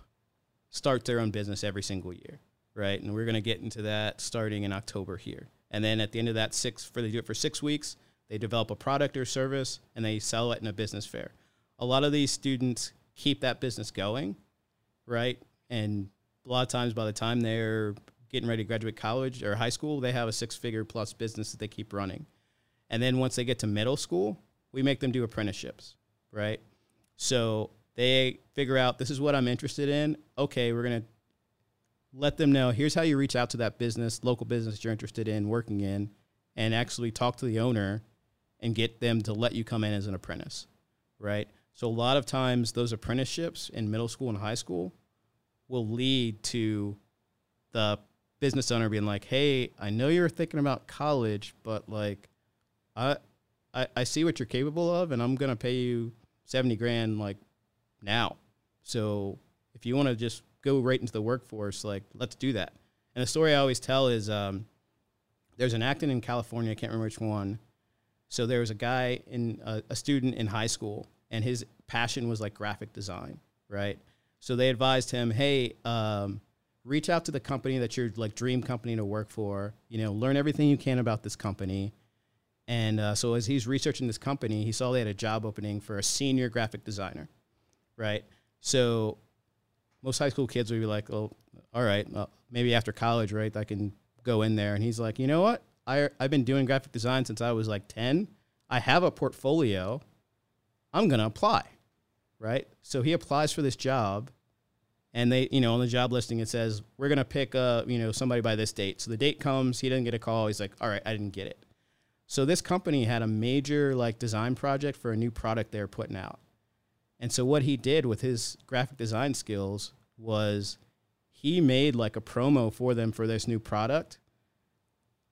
starts their own business every single year, right? And we're going to get into that starting in October here. And then at the end of that six, for they do it for six weeks, they develop a product or service and they sell it in a business fair. A lot of these students keep that business going, right? And a lot of times by the time they're getting ready to graduate college or high school, they have a six figure plus business that they keep running. And then once they get to middle school, we make them do apprenticeships, right? So they figure out this is what I'm interested in. Okay, we're going to let them know here's how you reach out to that business, local business you're interested in working in, and actually talk to the owner and get them to let you come in as an apprentice, right? So a lot of times those apprenticeships in middle school and high school will lead to the business owner being like, "Hey, I know you're thinking about college, but like, I, I, I see what you're capable of, and I'm gonna pay you seventy grand like now. So if you want to just go right into the workforce, like, let's do that." And the story I always tell is, um, there's an Acton in California. I can't remember which one. So there was a guy in uh, a student in high school, and his passion was like graphic design, right? So they advised him, "Hey." Um, reach out to the company that you're like dream company to work for. You know, learn everything you can about this company. And uh, so as he's researching this company, he saw they had a job opening for a senior graphic designer, right? So most high school kids would be like, "Oh, all right, well, maybe after college, right? I can go in there." And he's like, "You know what? I I've been doing graphic design since I was like ten. I have a portfolio. I'm gonna apply." Right? So he applies for this job and they you know on the job listing it says we're going to pick uh you know somebody by this date. So the date comes he doesn't get a call he's like all right i didn't get it. So this company had a major like design project for a new product they were putting out. And so what he did with his graphic design skills was he made like a promo for them for this new product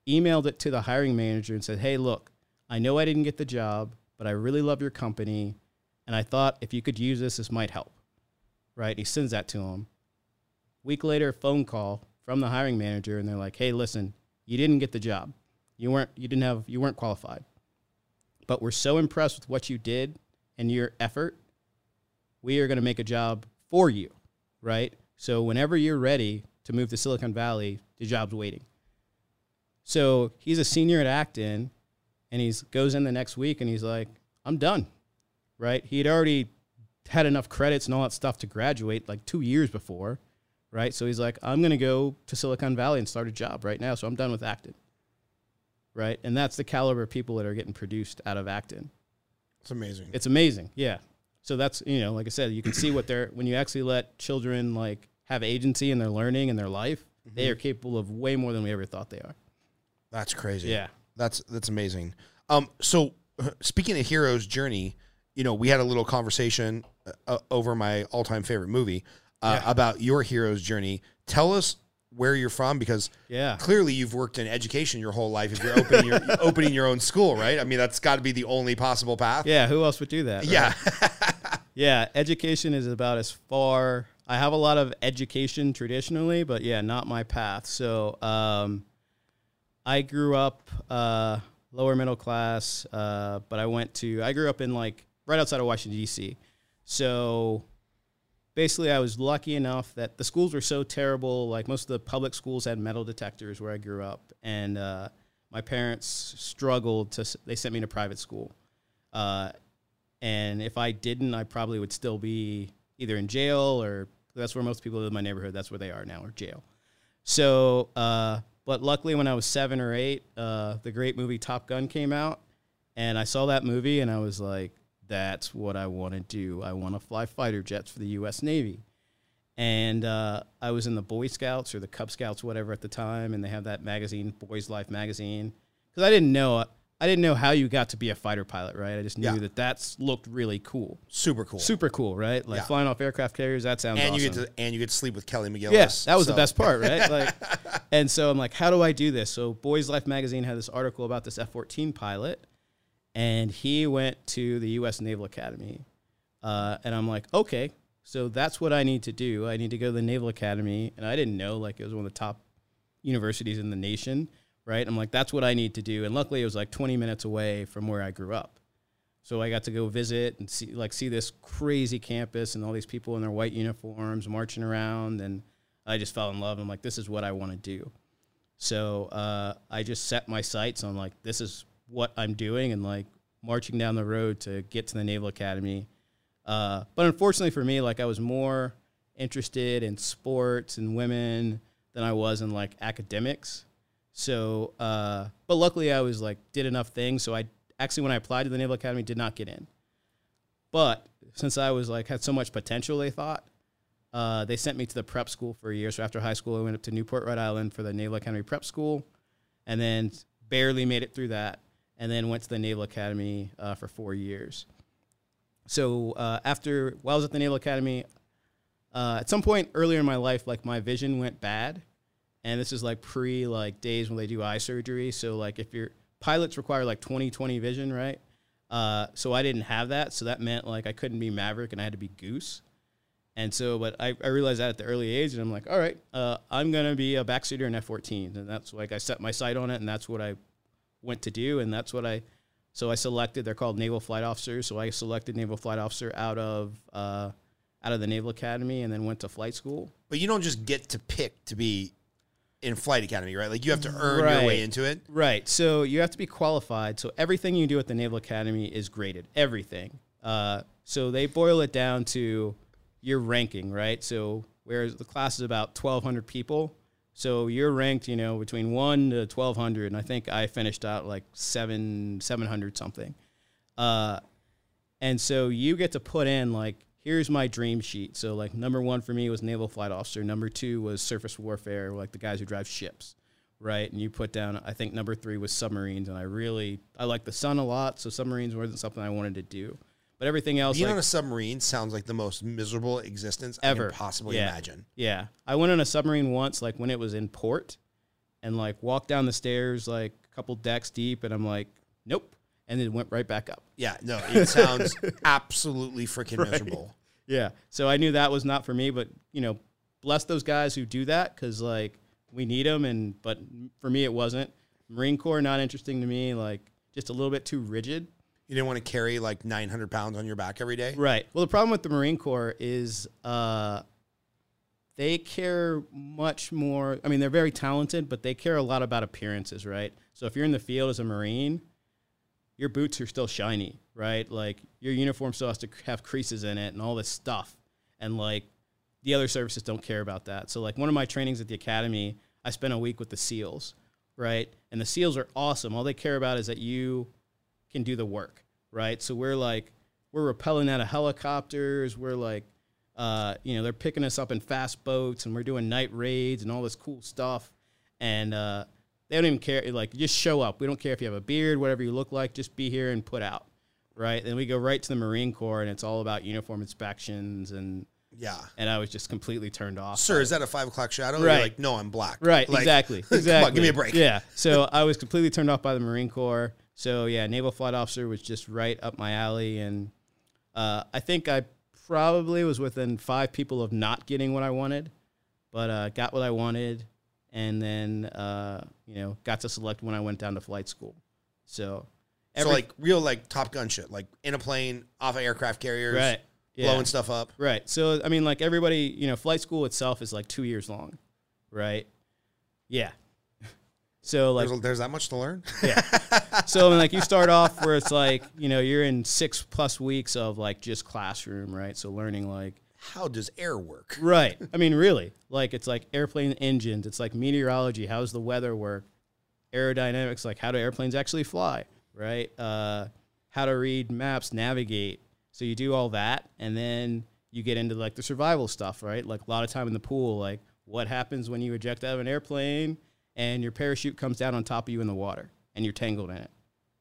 emailed it to the hiring manager and said hey look i know i didn't get the job but i really love your company and i thought if you could use this this might help right? He sends that to him. Week later, phone call from the hiring manager, and they're like, "Hey, listen, you didn't get the job. You weren't you didn't have you weren't qualified. But we're so impressed with what you did and your effort. We are going to make a job for you, right? So whenever you're ready to move to Silicon Valley, the job's waiting." So he's a senior at Acton, and he goes in the next week, and he's like, "I'm done." Right? He had already had enough credits and all that stuff to graduate like two years before, right? So he's like, I'm going to go to Silicon Valley and start a job right now. So I'm done with Acton, right? And that's the caliber of people that are getting produced out of Acton. It's amazing. It's amazing, yeah. So that's you know, like I said, you can see what they're when you actually let children like have agency in their learning and their life. Mm-hmm. They are capable of way more than we ever thought they are. That's crazy. Yeah, that's that's amazing. Um, so speaking of hero's journey, you know, we had a little conversation uh, uh, over my all-time favorite movie uh, yeah. about your hero's journey. Tell us where you're from because yeah, clearly you've worked in education your whole life. If you're opening your opening your own school, right? I mean, that's got to be the only possible path. Yeah, who else would do that? Right? Yeah, yeah. Education is about as far. I have a lot of education traditionally, but yeah, not my path. So, um, I grew up uh, lower middle class, uh, but I went to. I grew up in like right outside of Washington D.C. So basically, I was lucky enough that the schools were so terrible. Like most of the public schools had metal detectors where I grew up, and uh, my parents struggled to. They sent me to private school, uh, and if I didn't, I probably would still be either in jail or that's where most people in my neighborhood. That's where they are now, or jail. So, uh, but luckily, when I was seven or eight, uh, the great movie Top Gun came out, and I saw that movie, and I was like, that's what I want to do. I want to fly fighter jets for the U.S. Navy. And uh, I was in the Boy Scouts or the Cub Scouts, whatever, at the time, and they have that magazine, Boys Life magazine. Because I didn't know, I didn't know how you got to be a fighter pilot, right? I just knew yeah. that that's looked really cool, super cool, super cool, right? Like yeah. flying off aircraft carriers. That sounds and awesome. you get to and you get to sleep with Kelly McGillis. Yes, yeah, that was so. the best part, right? Like, and so I'm like, how do I do this? So Boys Life magazine had this article about this F-14 pilot and he went to the U.S. Naval Academy. Uh, and I'm like, okay. So that's what I need to do. I need to go to the Naval Academy, and I didn't know like it was one of the top universities in the nation, right? I'm like, that's what I need to do. And luckily, it was like 20 minutes away from where I grew up. So I got to go visit and see like see this crazy campus and all these people in their white uniforms marching around, and I just fell in love. I'm like, this is what I want to do. So uh, I just set my sights on like this is what I'm doing, and like marching down the road to get to the Naval Academy. Uh, but unfortunately for me, like I was more interested in sports and women than I was in like academics. So, uh, but luckily I was like did enough things. So I actually when I applied to the Naval Academy did not get in. But since I was like had so much potential, they thought uh, they sent me to the prep school for a year. So after high school, I went up to Newport, Rhode Island for the Naval Academy prep school, and then barely made it through that, and then went to the Naval Academy uh, for four years. So uh, after while I was at the Naval Academy, uh, at some point earlier in my life, like my vision went bad, and this is like pre like days when they do eye surgery. So like if your pilots require like 20/20 vision, right? Uh, so I didn't have that, so that meant like I couldn't be Maverick and I had to be Goose. And so, but I, I realized that at the early age, and I'm like, all right, uh, I'm gonna be a backseater in F-14, and that's like I set my sight on it, and that's what I went to do, and that's what I. So I selected. They're called naval flight officers. So I selected naval flight officer out of uh, out of the Naval Academy, and then went to flight school. But you don't just get to pick to be in flight academy, right? Like you have to earn your way into it. Right. So you have to be qualified. So everything you do at the Naval Academy is graded. Everything. Uh, so they boil it down to your ranking, right? So whereas the class is about 1,200 people, so you're ranked, you know, between one to 1,200, and I think I finished out like seven, 700 something. Uh, and so you get to put in like here's my dream sheet. So like number one for me was naval flight officer. Number two was surface warfare, like the guys who drive ships, right? And you put down I think number three was submarines, and I really I like the sun a lot, so submarines wasn't something I wanted to do. But everything else, Being like, on a submarine sounds like the most miserable existence I Ever. can possibly Yeah. imagine. Yeah. I went on a submarine once, like when it was in port, and like walked down the stairs like a couple decks deep, and I'm like, nope. And then went right back up. Yeah, no, it sounds absolutely freaking miserable. Yeah. So I knew that was not for me, but you know, bless those guys who do that because like we need them, and but for me it wasn't. Marine Corps not interesting to me, like just a little bit too rigid. You didn't want to carry like 900 pounds on your back every day. Right. Well, the problem with the Marine Corps is uh, they care much more. I mean, they're very talented, but they care a lot about appearances, right? So if you're in the field as a Marine, your boots are still shiny, right? Like your uniform still has to have creases in it and all this stuff. And like the other services don't care about that. So like one of my trainings at the academy, I spent a week with the SEALs, right? And the SEALs are awesome. All they care about is that you can do the work, right? So we're like we're rappelling out of helicopters. We're like, uh, you know, they're picking us up in fast boats, and we're doing night raids and all this cool stuff. And uh, they don't even care. Like, just show up. We don't care if you have a beard, whatever you look like. Just be here and put out, right? Then we go right to the Marine Corps, and it's all about uniform inspections and. Yeah. And I was just completely turned off. Sir, is that a five o'clock shadow? Right. like, no, I'm black. Right, Like, exactly. come on, Exactly. give me a break. Yeah. So I was completely turned off by the Marine Corps. So yeah, naval flight officer was just right up my alley, and uh, I think I probably was within five people of not getting what I wanted, but uh, got what I wanted, and then uh, you know got to select when I went down to flight school. So, so like real like Top Gun shit, like in a plane, off of aircraft carriers, right, yeah. blowing stuff up. Right. So I mean, like everybody, you know, flight school itself is like two years long, right? Yeah. So like There's, there's that much to learn. yeah. So I mean, like you start off where it's like you know you're in six plus weeks of like just classroom, right? So learning like How does air work? right. I mean, really, like it's like airplane engines. It's like meteorology. How's the weather work? Aerodynamics. Like how do airplanes actually fly? Right. Uh, how to read maps, navigate. So you do all that, and then you get into like the survival stuff, right? Like a lot of time in the pool, like what happens when you eject out of an airplane and your parachute comes down on top of you in the water and you're tangled in it,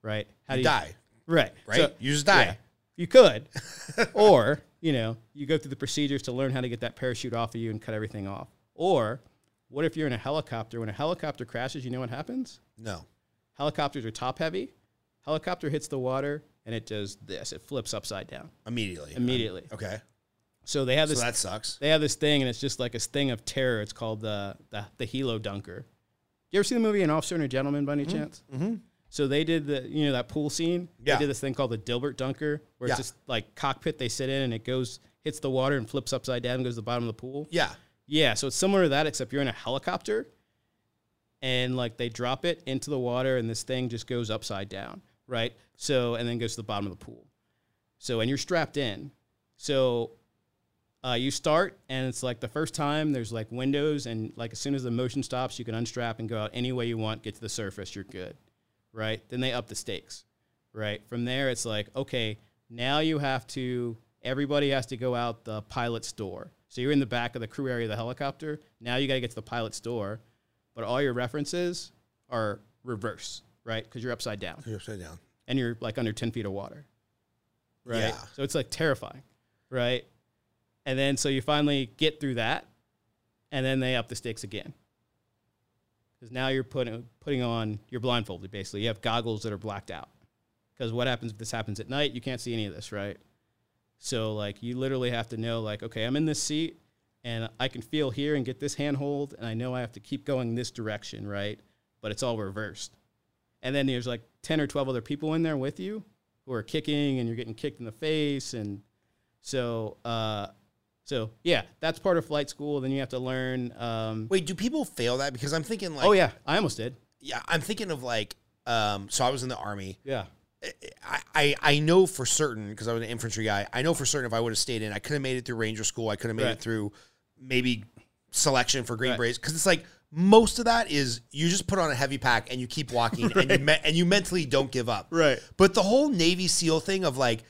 right? How You die, Right. right? So- you just die. yeah, you could. or, you know, you go through the procedures to learn how to get that parachute off of you and cut everything off. Or, what if you're in a helicopter? When a helicopter crashes, you know what happens? No. Helicopters are top heavy. Helicopter hits the water and it does this. It flips upside down Immediately. immediately. Okay. So they have So this that sucks. they have this thing, and it's just like a thing of terror. It's called the the, the Helo Dunker. You ever see the movie An Officer and a Gentleman by any chance? Mm-hmm. So they did the you know that pool scene. Yeah. They did this thing called the Dilbert Dunker, where Yeah. it's just like cockpit they sit in, and it goes hits the water and flips upside down and goes to the bottom of the pool. Yeah. Yeah, so it's similar to that, except you're in a helicopter, and like they drop it into the water, and this thing just goes upside down, right? So and then goes to the bottom of the pool. So and you're strapped in. So uh, you start, and it's like the first time there's like windows, and like as soon as the motion stops, you can unstrap and go out any way you want, get to the surface, you're good, right? Then they up the stakes, right? From there, it's like okay, now you have to. Everybody has to go out the pilot's door. So you're in the back of the crew area of the helicopter. Now you got to get to the pilot's door, but all your references are reverse, right? Because you're upside down You're upside down. and you're like under 10 feet of water. Right. Yeah. So it's like terrifying. Right. And then so you finally get through that and then they up the stakes again. Because now you're putting putting on you're blindfolded basically. You have goggles that are blacked out. Because what happens if this happens at night? You can't see any of this, right? So like you literally have to know like, okay, I'm in this seat and I can feel here and get this handhold and I know I have to keep going this direction, right? But it's all reversed. And then there's like 10 or 12 other people in there with you who are kicking and you're getting kicked in the face and so uh so yeah, that's part of flight school. Then you have to learn um Wait, do people fail that? Because I'm thinking like, Oh yeah, I almost did. yeah, I'm thinking of like, um, so I was in the army. Yeah. I, I, I know for certain because I was an infantry guy. I know for certain if I would have stayed in, I could have made it through Ranger School. I could have made Right. it through maybe selection for Green Right. Berets because it's like most of that is you just put on a heavy pack and you keep walking and you me- and you mentally don't give up. Right. But the whole Navy SEAL thing of like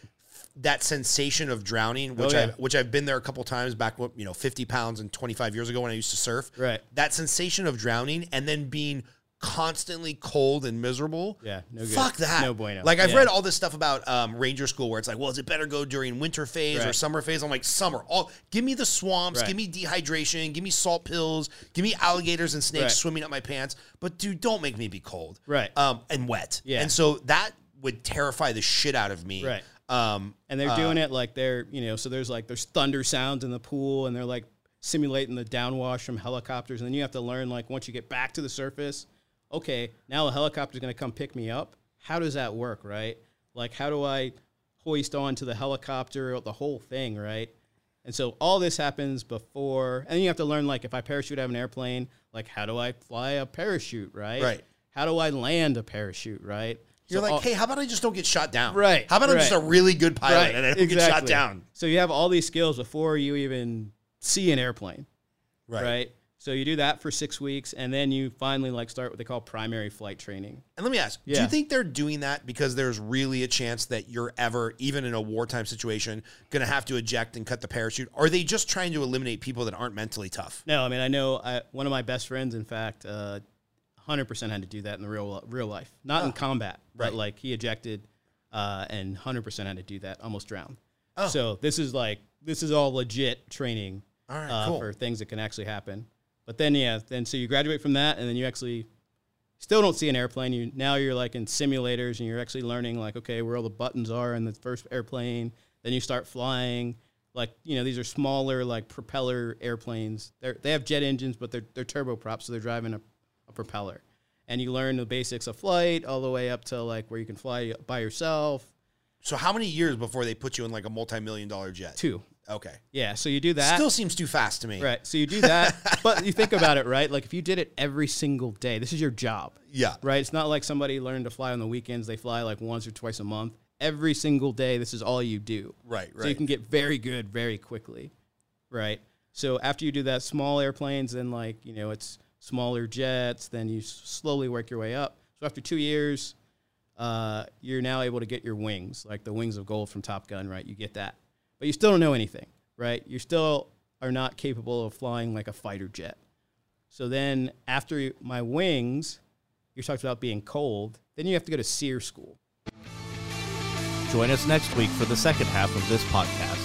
that sensation of drowning, which Oh, yeah. I which I've been there a couple times back, you know, fifty pounds and twenty five years ago when I used to surf. Right. That sensation of drowning and then being constantly cold and miserable. Yeah, no good. Fuck that. No bueno. Like I've Yeah. read all this stuff about um, Ranger School where it's like, well, is it better go during winter phase or summer phase? I'm like, summer. All give me the swamps, Right. give me dehydration, give me salt pills, give me alligators and snakes Right. swimming up my pants. But dude, don't make me be cold. Right. Um, and wet. Yeah. And so that would terrify the shit out of me. Right. Um, and they're doing it like they're you know so there's like there's thunder sounds in the pool and they're like simulating the downwash from helicopters and then you have to learn like once you get back to the surface okay now a helicopter's going to come pick me up. How does that work right? Like how do i hoist onto the helicopter the whole thing right? And so all this happens before and then you have to learn like if i parachute out of an airplane like how do i fly a parachute right? Right. how do i land a parachute right you're So like, all- hey, how about I just don't get shot down? Right, How about I'm just a really good pilot and I don't get shot down? So you have all these skills before you even see an airplane, right? Right. So you do that for six weeks, and then you finally like start what they call primary flight training. And let me ask, do you think they're doing that because there's really a chance that you're ever, even in a wartime situation, going to have to eject and cut the parachute? Or are they just trying to eliminate people that aren't mentally tough? No, I mean I know I, one of my best friends, in fact, uh, hundred percent had to do that in the real real life, not in combat, but right. like he ejected, uh, and hundred percent had to do that, almost drowned. Oh. So this is like this is all legit training All right, uh, cool. for things that can actually happen. But then yeah, then so you graduate from that, and then you actually still don't see an airplane. You now you're like in simulators, and you're actually learning like okay where all the buttons are in the first airplane. Then you start flying. Like you know these are smaller like propeller airplanes. They they have jet engines, but they're they're turboprops, so they're driving a, a propeller. And you learn the basics of flight all the way up to like where you can fly by yourself. So how many years before they put you in like a multi-million dollar jet? Two, Okay. yeah. So you do that. Still seems too fast to me. Right. So you do that, but you think about it, right? Like if you did it every single day, this is your job, Yeah. right? It's not like somebody learned to fly on the weekends. They fly like once or twice a month. Every single day, this is all you do. Right, right. So you can get very good very quickly, right? So after you do that, small airplanes, then like you know it's smaller jets. Then you slowly work your way up. So after two years, uh, you're now able to get your wings, like the wings of gold from Top Gun, right? You get that, but you still don't know anything, right? You still are not capable of flying like a fighter jet. So then after my wings, you talked about being cold. Then you have to go to SERE school. Join us next week for the second half of this podcast.